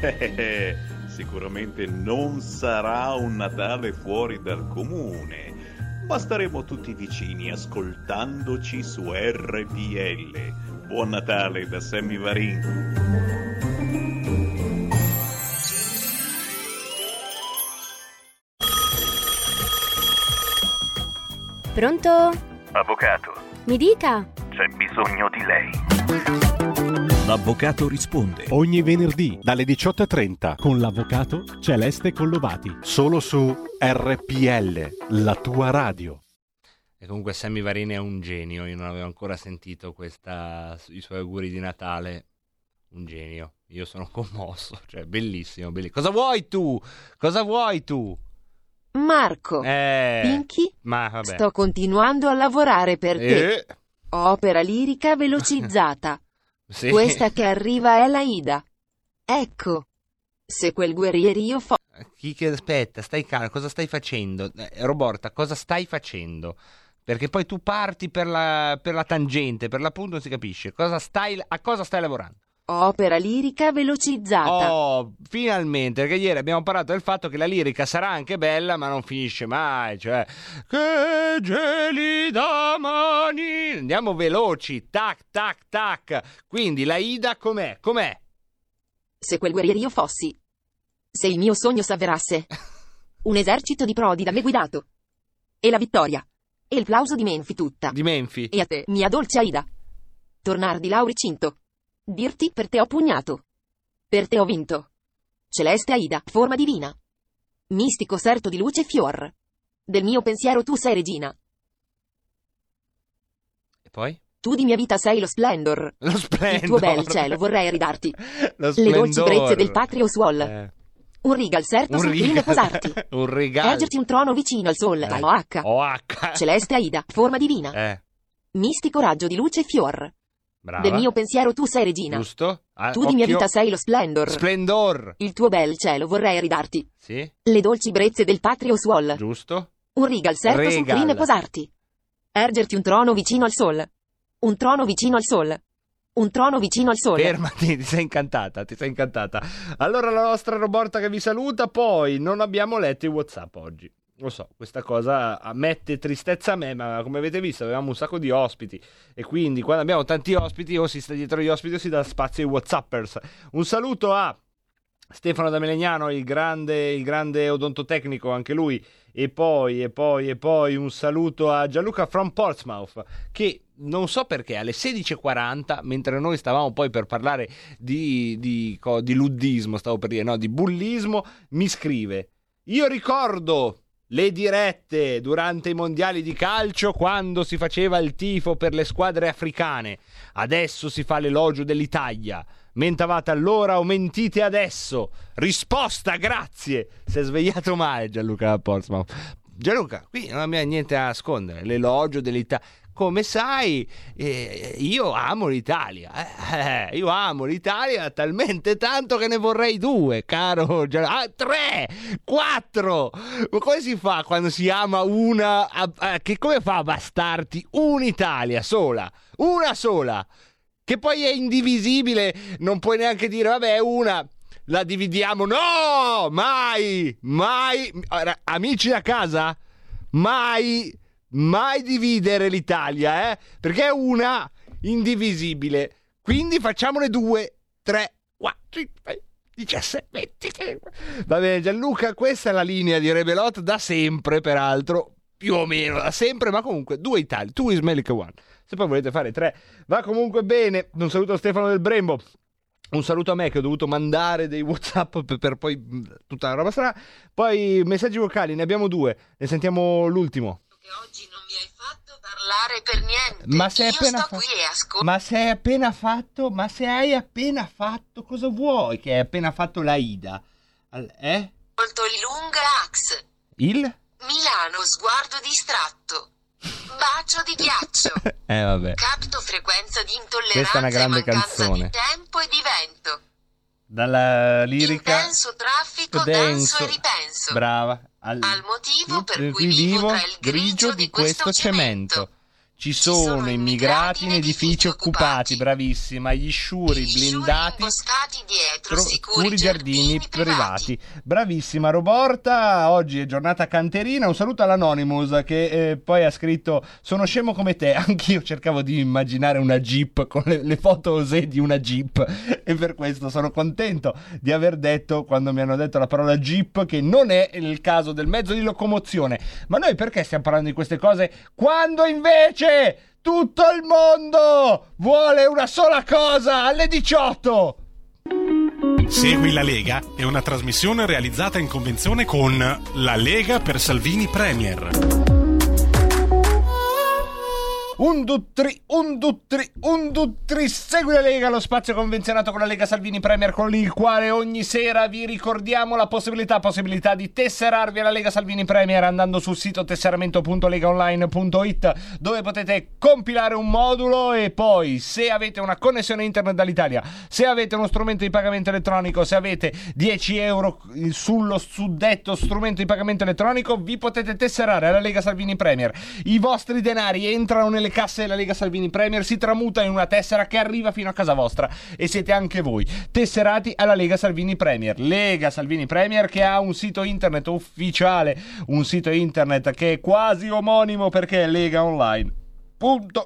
*laughs* Sicuramente non sarà un Natale fuori dal comune, ma staremo tutti vicini ascoltandoci su RPL. Buon Natale da Sammy Varin. Pronto? Avvocato. Mi dica. C'è bisogno di lei. L'avvocato risponde ogni venerdì dalle 18.30 con l'avvocato Celeste Collovati. Solo su RPL, la tua radio. E comunque Sammy Varini è un genio, io non avevo ancora sentito questa, i suoi auguri di Natale. Un genio, io sono commosso, *laughs* cioè bellissimo, bellissimo. Cosa vuoi tu? Cosa vuoi tu? Marco, Eh, Pinky, ma vabbè. sto continuando a lavorare per te. Eh, Opera lirica velocizzata. *laughs* sì. Questa che arriva è la Ida. Ecco. Se quel guerrierio fo... Chi che aspetta, stai calmo, cosa stai facendo? Eh, Roborta, cosa stai facendo? Perché poi tu parti per la, per la tangente, per l'appunto non si capisce. Cosa stai, a cosa stai lavorando? Opera lirica velocizzata. Oh, finalmente, perché ieri abbiamo parlato del fatto che la lirica sarà anche bella, ma non finisce mai, cioè che gelida mani. Andiamo veloci, tac tac tac. Quindi la Ida com'è? Com'è? Se quel guerrierio fossi. Se il mio sogno s'avverasse. *laughs* Un esercito di prodi da me guidato. E la vittoria. E il plauso di Menfi tutta. Di Menfi. E a te, mia dolce Aida. Tornar di Lauricinto. Dirti per te ho pugnato. Per te ho vinto. Celeste Aida, forma divina. Mistico serto di luce fior. Del mio pensiero tu sei regina. E poi? Tu di mia vita sei lo splendor. Lo splendor. Il tuo bel cielo vorrei ridarti. *laughs* Lo Le dolci splendor. brezze del patrio suol. Eh, Un regal serto un sul regalo. posarti. *laughs* un regalo. Ergerti un trono vicino al sol. Eh, OH. OH. Celeste Aida, forma divina. Eh, Mistico raggio di luce e fior. Brava. Del mio pensiero tu sei regina. Giusto? Ah, Tu di mia vita sei lo splendor. Splendor. Il tuo bel cielo vorrei ridarti. Sì, Le dolci brezze del patrio suol. giusto? Un regal serto Regal. crinio posarti. Ergerti un trono vicino al sol. Un trono vicino al sol. Un trono vicino al sole. Fermati, ti sei incantata, ti sei incantata. Allora la nostra Roborta che vi saluta, poi non abbiamo letto i WhatsApp oggi. Lo so, questa cosa mette tristezza a me, ma come avete visto avevamo un sacco di ospiti e quindi quando abbiamo tanti ospiti o si sta dietro gli ospiti o si dà spazio ai Whatsappers. Un saluto a Stefano da Melegnano, il grande, il grande odontotecnico, anche lui. E poi, e poi, e poi un saluto a Gianluca from Portsmouth, che non so perché alle 16.40, mentre noi stavamo poi per parlare di, di, di luddismo, stavo per dire, no, di bullismo, mi scrive. Io ricordo le dirette durante i mondiali di calcio quando si faceva il tifo per le squadre africane. Adesso si fa l'elogio dell'Italia. Mentavate allora o mentite adesso? Risposta, grazie. Si è svegliato male Gianluca Portsmouth. Gianluca, qui non abbiamo niente da nascondere. L'elogio dell'Italia. Come sai, eh, io amo l'Italia. *laughs* eh, io amo l'Italia talmente tanto che ne vorrei due, caro Ah, tre, quattro. Ma come si fa quando si ama una? a- a- che come fa a bastarti un'Italia sola? Una sola che poi è indivisibile, non puoi neanche dire, vabbè, una la dividiamo. No, mai, mai, amici da casa, mai, mai dividere l'Italia, eh? Perché è una indivisibile. Quindi facciamone due, tre, quattro, cinque, 17, 20. Va bene, Gianluca, questa è la linea di Rebelot da sempre, peraltro. Più o meno da sempre, ma comunque due Italia, two is Melic one. Se poi volete fare tre, va comunque bene. Un saluto a Stefano del Brembo. Un saluto a me che ho dovuto mandare dei WhatsApp per, poi mh, tutta la roba strana. Poi messaggi vocali, ne abbiamo due. Ne sentiamo l'ultimo. Parlare per niente. Ma sei Io appena sto fa- qui e ascolto. Ma se hai appena fatto, ma se hai appena fatto, cosa vuoi che hai appena fatto la Ida? Al- Eh? il Lungrax. Il? Milano, sguardo distratto. Bacio di ghiaccio. *laughs* Eh vabbè. Capto frequenza di intolleranza Questa è una grande e canzone. di tempo e di vento. Dalla lirica. Intenso traffico, denso. denso e ripenso. Brava. Al, Al motivo per cui vivo tra il grigio di questo cemento. Ci sono immigrati in edifici occupati, bravissima, gli sciuri blindati, dietro, tro- sicuri giardini privati. Bravissima Roborta, oggi è giornata canterina, un saluto all'Anonymous che eh, poi ha scritto sono scemo come te, *laughs* anch'io cercavo di immaginare una jeep con le, le foto osè di una jeep. *laughs* E per questo sono contento di aver detto quando mi hanno detto la parola jeep che non è il caso del mezzo di locomozione. Ma noi perché stiamo parlando di queste cose quando invece tutto il mondo vuole una sola cosa alle 18? Segui la Lega è una trasmissione realizzata in convenzione con La Lega per Salvini Premier. Un duttri, un duttri, un duttri. Segui la Lega, lo spazio convenzionato con la Lega Salvini Premier, con il quale ogni sera vi ricordiamo la possibilità, possibilità di tesserarvi alla Lega Salvini Premier andando sul sito tesseramento.legaonline.it dove potete compilare un modulo e poi se avete una connessione internet dall'Italia, se avete uno strumento di pagamento elettronico, se avete 10 euro sullo suddetto strumento di pagamento elettronico, vi potete tesserare alla Lega Salvini Premier. I vostri denari entrano nelle casse della Lega Salvini Premier, si tramuta in una tessera che arriva fino a casa vostra e siete anche voi tesserati alla Lega Salvini Premier. Lega Salvini Premier che ha un sito internet ufficiale, un sito internet che è quasi omonimo perché è Lega Online.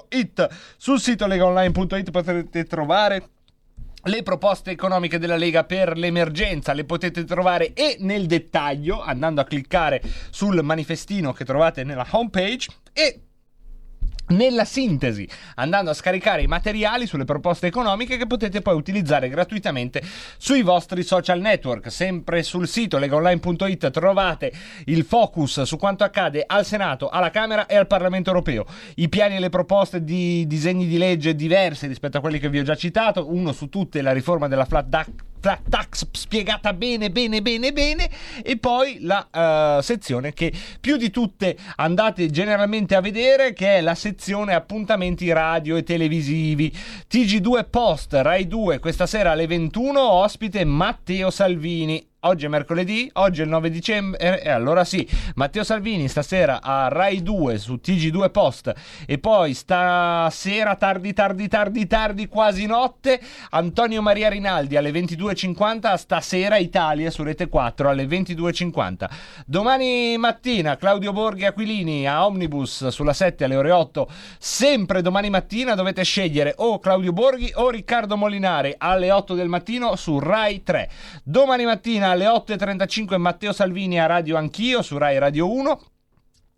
It. Sul sito legaonline.it potete trovare le proposte economiche della Lega per l'emergenza le potete trovare e nel dettaglio andando a cliccare sul manifestino che trovate nella homepage e nella sintesi, andando a scaricare i materiali sulle proposte economiche che potete poi utilizzare gratuitamente sui vostri social network. Sempre sul sito legaonline.it trovate il focus su quanto accade al Senato, alla Camera e al Parlamento europeo. I piani e le proposte di disegni di legge diversi rispetto a quelli che vi ho già citato. Uno su tutte la riforma della flat tax flat tax spiegata bene, bene, bene, bene, e poi la uh, sezione che più di tutte andate generalmente a vedere, che è la sezione appuntamenti radio e televisivi. TG2 Post, Rai 2, questa sera alle 21, ospite Matteo Salvini. Oggi è mercoledì, oggi è il 9 dicembre e allora sì, Matteo Salvini stasera a Rai 2 su TG2 Post e poi stasera tardi tardi tardi tardi quasi notte Antonio Maria Rinaldi alle 22.50 stasera Italia su Rete 4 alle 22.50. Domani mattina Claudio Borghi Aquilini a Omnibus sulla 7 alle ore 8. Sempre domani mattina dovete scegliere o Claudio Borghi o Riccardo Molinari alle 8 del mattino su Rai 3. Domani mattina alle 8.35 Matteo Salvini a Radio Anch'io su Rai Radio 1.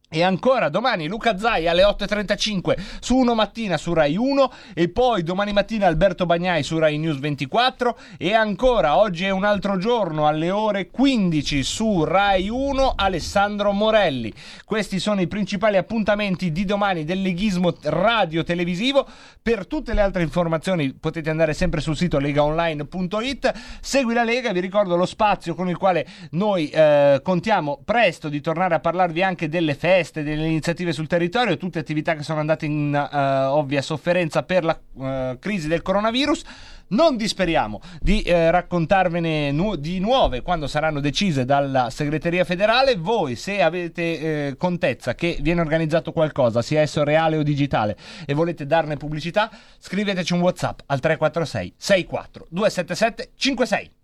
E ancora domani Luca Zai alle 8.35 su Uno Mattina su Rai 1 e poi domani mattina Alberto Bagnai su Rai News 24 e ancora oggi è un altro giorno alle ore 15 su Rai 1 Alessandro Morelli. Questi sono i principali appuntamenti di domani del leghismo radio televisivo. Per tutte le altre informazioni potete andare sempre sul sito legaonline.it. Segui la Lega, vi ricordo lo spazio con il quale noi eh, contiamo presto di tornare a parlarvi anche delle feste feste, delle iniziative sul territorio, tutte attività che sono andate in uh, ovvia sofferenza per la uh, crisi del coronavirus. Non disperiamo di eh, raccontarvene nu- di nuove quando saranno decise dalla segreteria federale. Voi, se avete eh, contezza che viene organizzato qualcosa, sia esso reale o digitale, e volete darne pubblicità, scriveteci un WhatsApp al 346 64 277 56.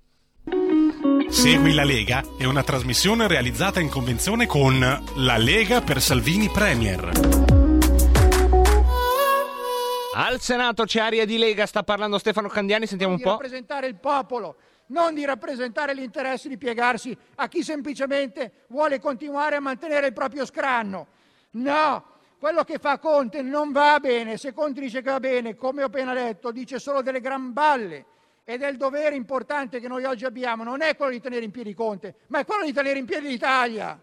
Segui la Lega è una trasmissione realizzata in convenzione con La Lega per Salvini Premier. Al Senato c'è aria di Lega, sta parlando Stefano Candiani, sentiamo un di po'. rappresentare il popolo, non di rappresentare gli interessi di piegarsi a chi semplicemente vuole continuare a mantenere il proprio scranno. No, quello che fa Conte non va bene, se Conte dice che va bene, come ho appena detto, dice solo delle gran balle. Ed è il dovere importante che noi oggi abbiamo, non è quello di tenere in piedi Conte, ma è quello di tenere in piedi l'Italia.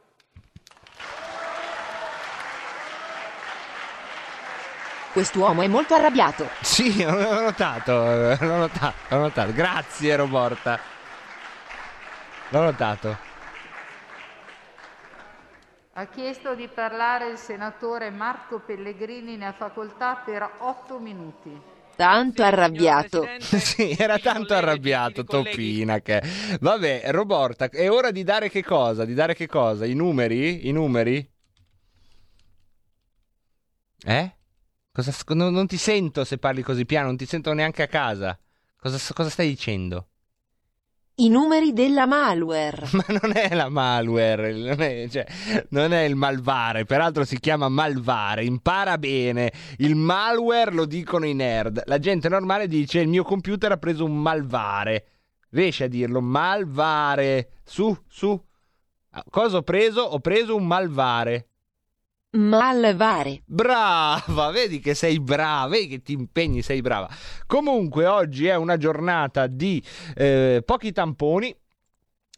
Quest'uomo è molto arrabbiato. Sì, *laughs* l'ho notato, l'ho notato, l'ho notato. Grazie Roborta. L'ho notato. Ha chiesto di parlare il senatore Marco Pellegrini, ne ha facoltà per otto minuti. Tanto arrabbiato. *laughs* sì, era tanto arrabbiato Topina che... Vabbè, Roborta, è ora di dare che cosa? Di dare che cosa? I numeri? I numeri? Eh? Cosa, non, non ti sento se parli così piano, non ti sento neanche a casa. Cosa, cosa stai dicendo? I numeri della malware. *laughs* Ma non è la malware, non è, cioè, non è il malvare, peraltro si chiama malvare, impara bene. Il malware lo dicono i nerd. La gente normale dice il mio computer ha preso un malvare. Riesci a dirlo? Malvare. Su, su. Cosa ho preso? Ho preso un malvare. Malvare. Brava, vedi che sei brava, vedi che ti impegni, sei brava. Comunque oggi è una giornata di eh, pochi tamponi,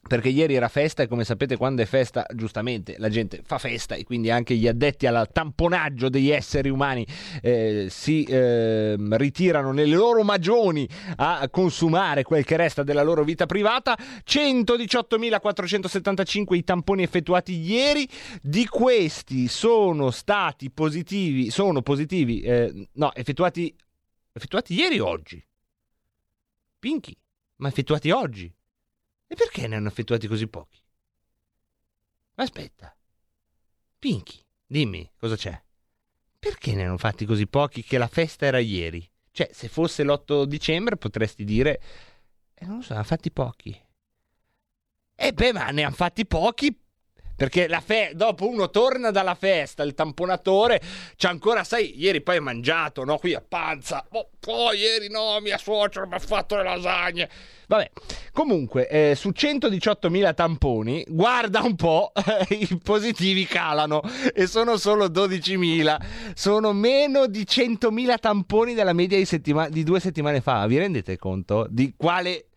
perché ieri era festa e come sapete quando è festa giustamente la gente fa festa e quindi anche gli addetti al tamponaggio degli esseri umani eh, si eh, ritirano nelle loro magioni a consumare quel che resta della loro vita privata. 118.475 i tamponi effettuati ieri. Di questi sono stati positivi sono positivi eh, no effettuati effettuati ieri o oggi? Pinky ma effettuati oggi e perché ne hanno effettuati così pochi? Aspetta. Pinky, dimmi cosa c'è. Perché ne hanno fatti così pochi che la festa era ieri? Cioè, se fosse l'8 dicembre potresti dire... Eh, non lo so, ne hanno fatti pochi. E eh beh, ma ne hanno fatti pochi perché fe- dopo uno torna dalla festa, il tamponatore c'ha ancora, sai, ieri poi hai mangiato, no? Qui a panza. Oh, oh ieri no, mia suocera mi ha fatto le lasagne. Vabbè, comunque, eh, su 118.000 tamponi, guarda un po', *laughs* i positivi calano e sono solo 12.000. Sono meno di 100.000 tamponi della media di, settima- di due settimane fa. Vi rendete conto di quale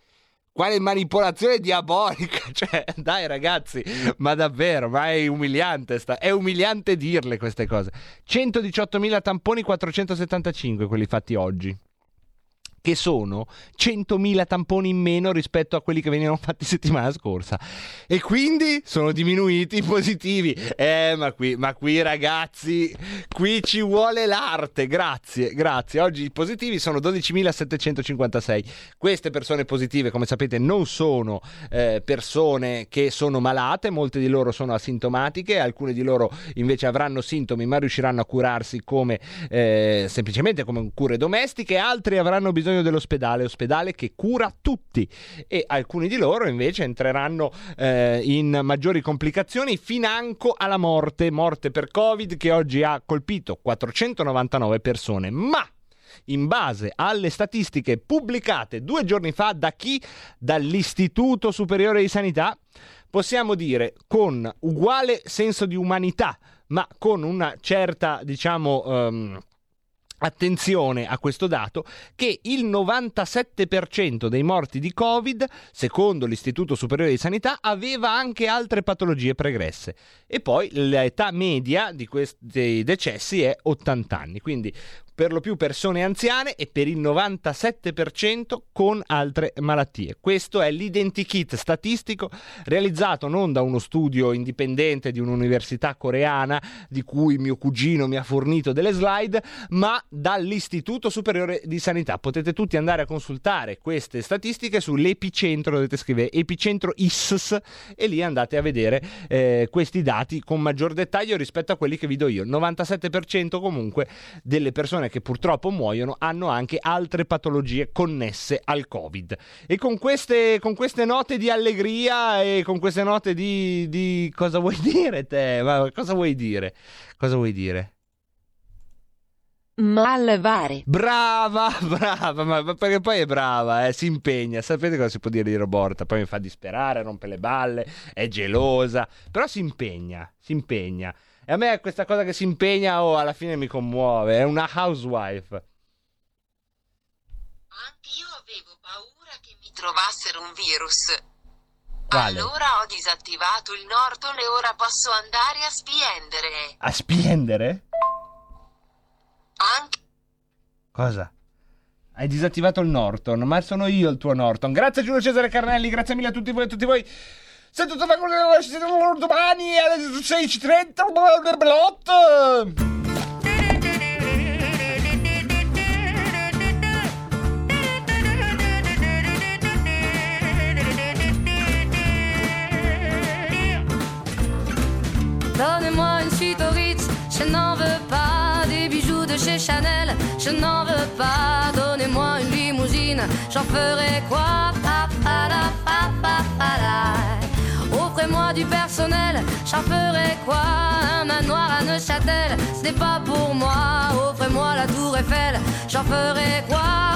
quale manipolazione diabolica! *laughs* Cioè, dai ragazzi, ma davvero, ma è umiliante, sta... è umiliante dirle queste cose. 118.000 tamponi, 475 quelli fatti oggi che sono 100.000 tamponi in meno rispetto a quelli che venivano fatti settimana scorsa. E quindi sono diminuiti i positivi. Eh, ma qui, ma qui ragazzi, qui ci vuole l'arte. Grazie, grazie. Oggi i positivi sono 12.756. Queste persone positive, come sapete, non sono eh, persone che sono malate, molte di loro sono asintomatiche, alcune di loro invece avranno sintomi ma riusciranno a curarsi come eh, semplicemente come cure domestiche, altri avranno bisogno bisogno dell'ospedale, ospedale che cura tutti. E alcuni di loro invece entreranno eh, in maggiori complicazioni financo alla morte, morte per Covid che oggi ha colpito 499 persone, ma in base alle statistiche pubblicate due giorni fa da chi? Dall'Istituto Superiore di Sanità, possiamo dire con uguale senso di umanità, ma con una certa, diciamo, um, Attenzione a questo dato che il 97% dei morti di Covid, secondo l'Istituto Superiore di Sanità, aveva anche altre patologie pregresse. E poi l'età media di questi decessi è 80 anni, quindi per lo più persone anziane e per il 97% con altre malattie. Questo è l'identikit statistico realizzato non da uno studio indipendente di un'università coreana di cui mio cugino mi ha fornito delle slide, ma dall'Istituto Superiore di Sanità. Potete tutti andare a consultare queste statistiche sull'epicentro, dovete scrivere epicentro ISS e lì andate a vedere eh, questi dati con maggior dettaglio rispetto a quelli che vi do io. Il 97% comunque delle persone persone che purtroppo muoiono hanno anche altre patologie connesse al Covid. E con queste, con queste note di allegria e con queste note di, di cosa vuoi dire te? Ma cosa vuoi dire? Cosa vuoi dire? Malvare. Brava, *laughs* brava, ma perché poi è brava, eh, si impegna. Sapete cosa si può dire di Roborta? Poi mi fa disperare, rompe le balle, è gelosa, però si impegna, si impegna. E a me questa cosa che si impegna o oh, alla fine mi commuove, è una housewife. Anch'io avevo paura che mi trovassero un virus. Quale? Allora ho disattivato il Norton e ora posso andare a spiendere. A spiendere? Anche. Cosa? Hai disattivato il Norton, ma sono io il tuo Norton. Grazie Giulio Cesare Carnelli, grazie mille a tutti voi e a tutti voi. Se tutto va con domani alle 16.30 Blot. Donne-moi une suite au Ritz, je n'en veux pas des bijoux de chez Chanel, je n'en veux pas. Donnez-moi une limousine, j'en ferai quoi? Pa, pa, la, pa, pa, la. Moi du personnel, j'en ferai quoi Un manoir à Neuchâtel, ce n'est pas pour moi. Offrez-moi la tour Eiffel, j'en ferai quoi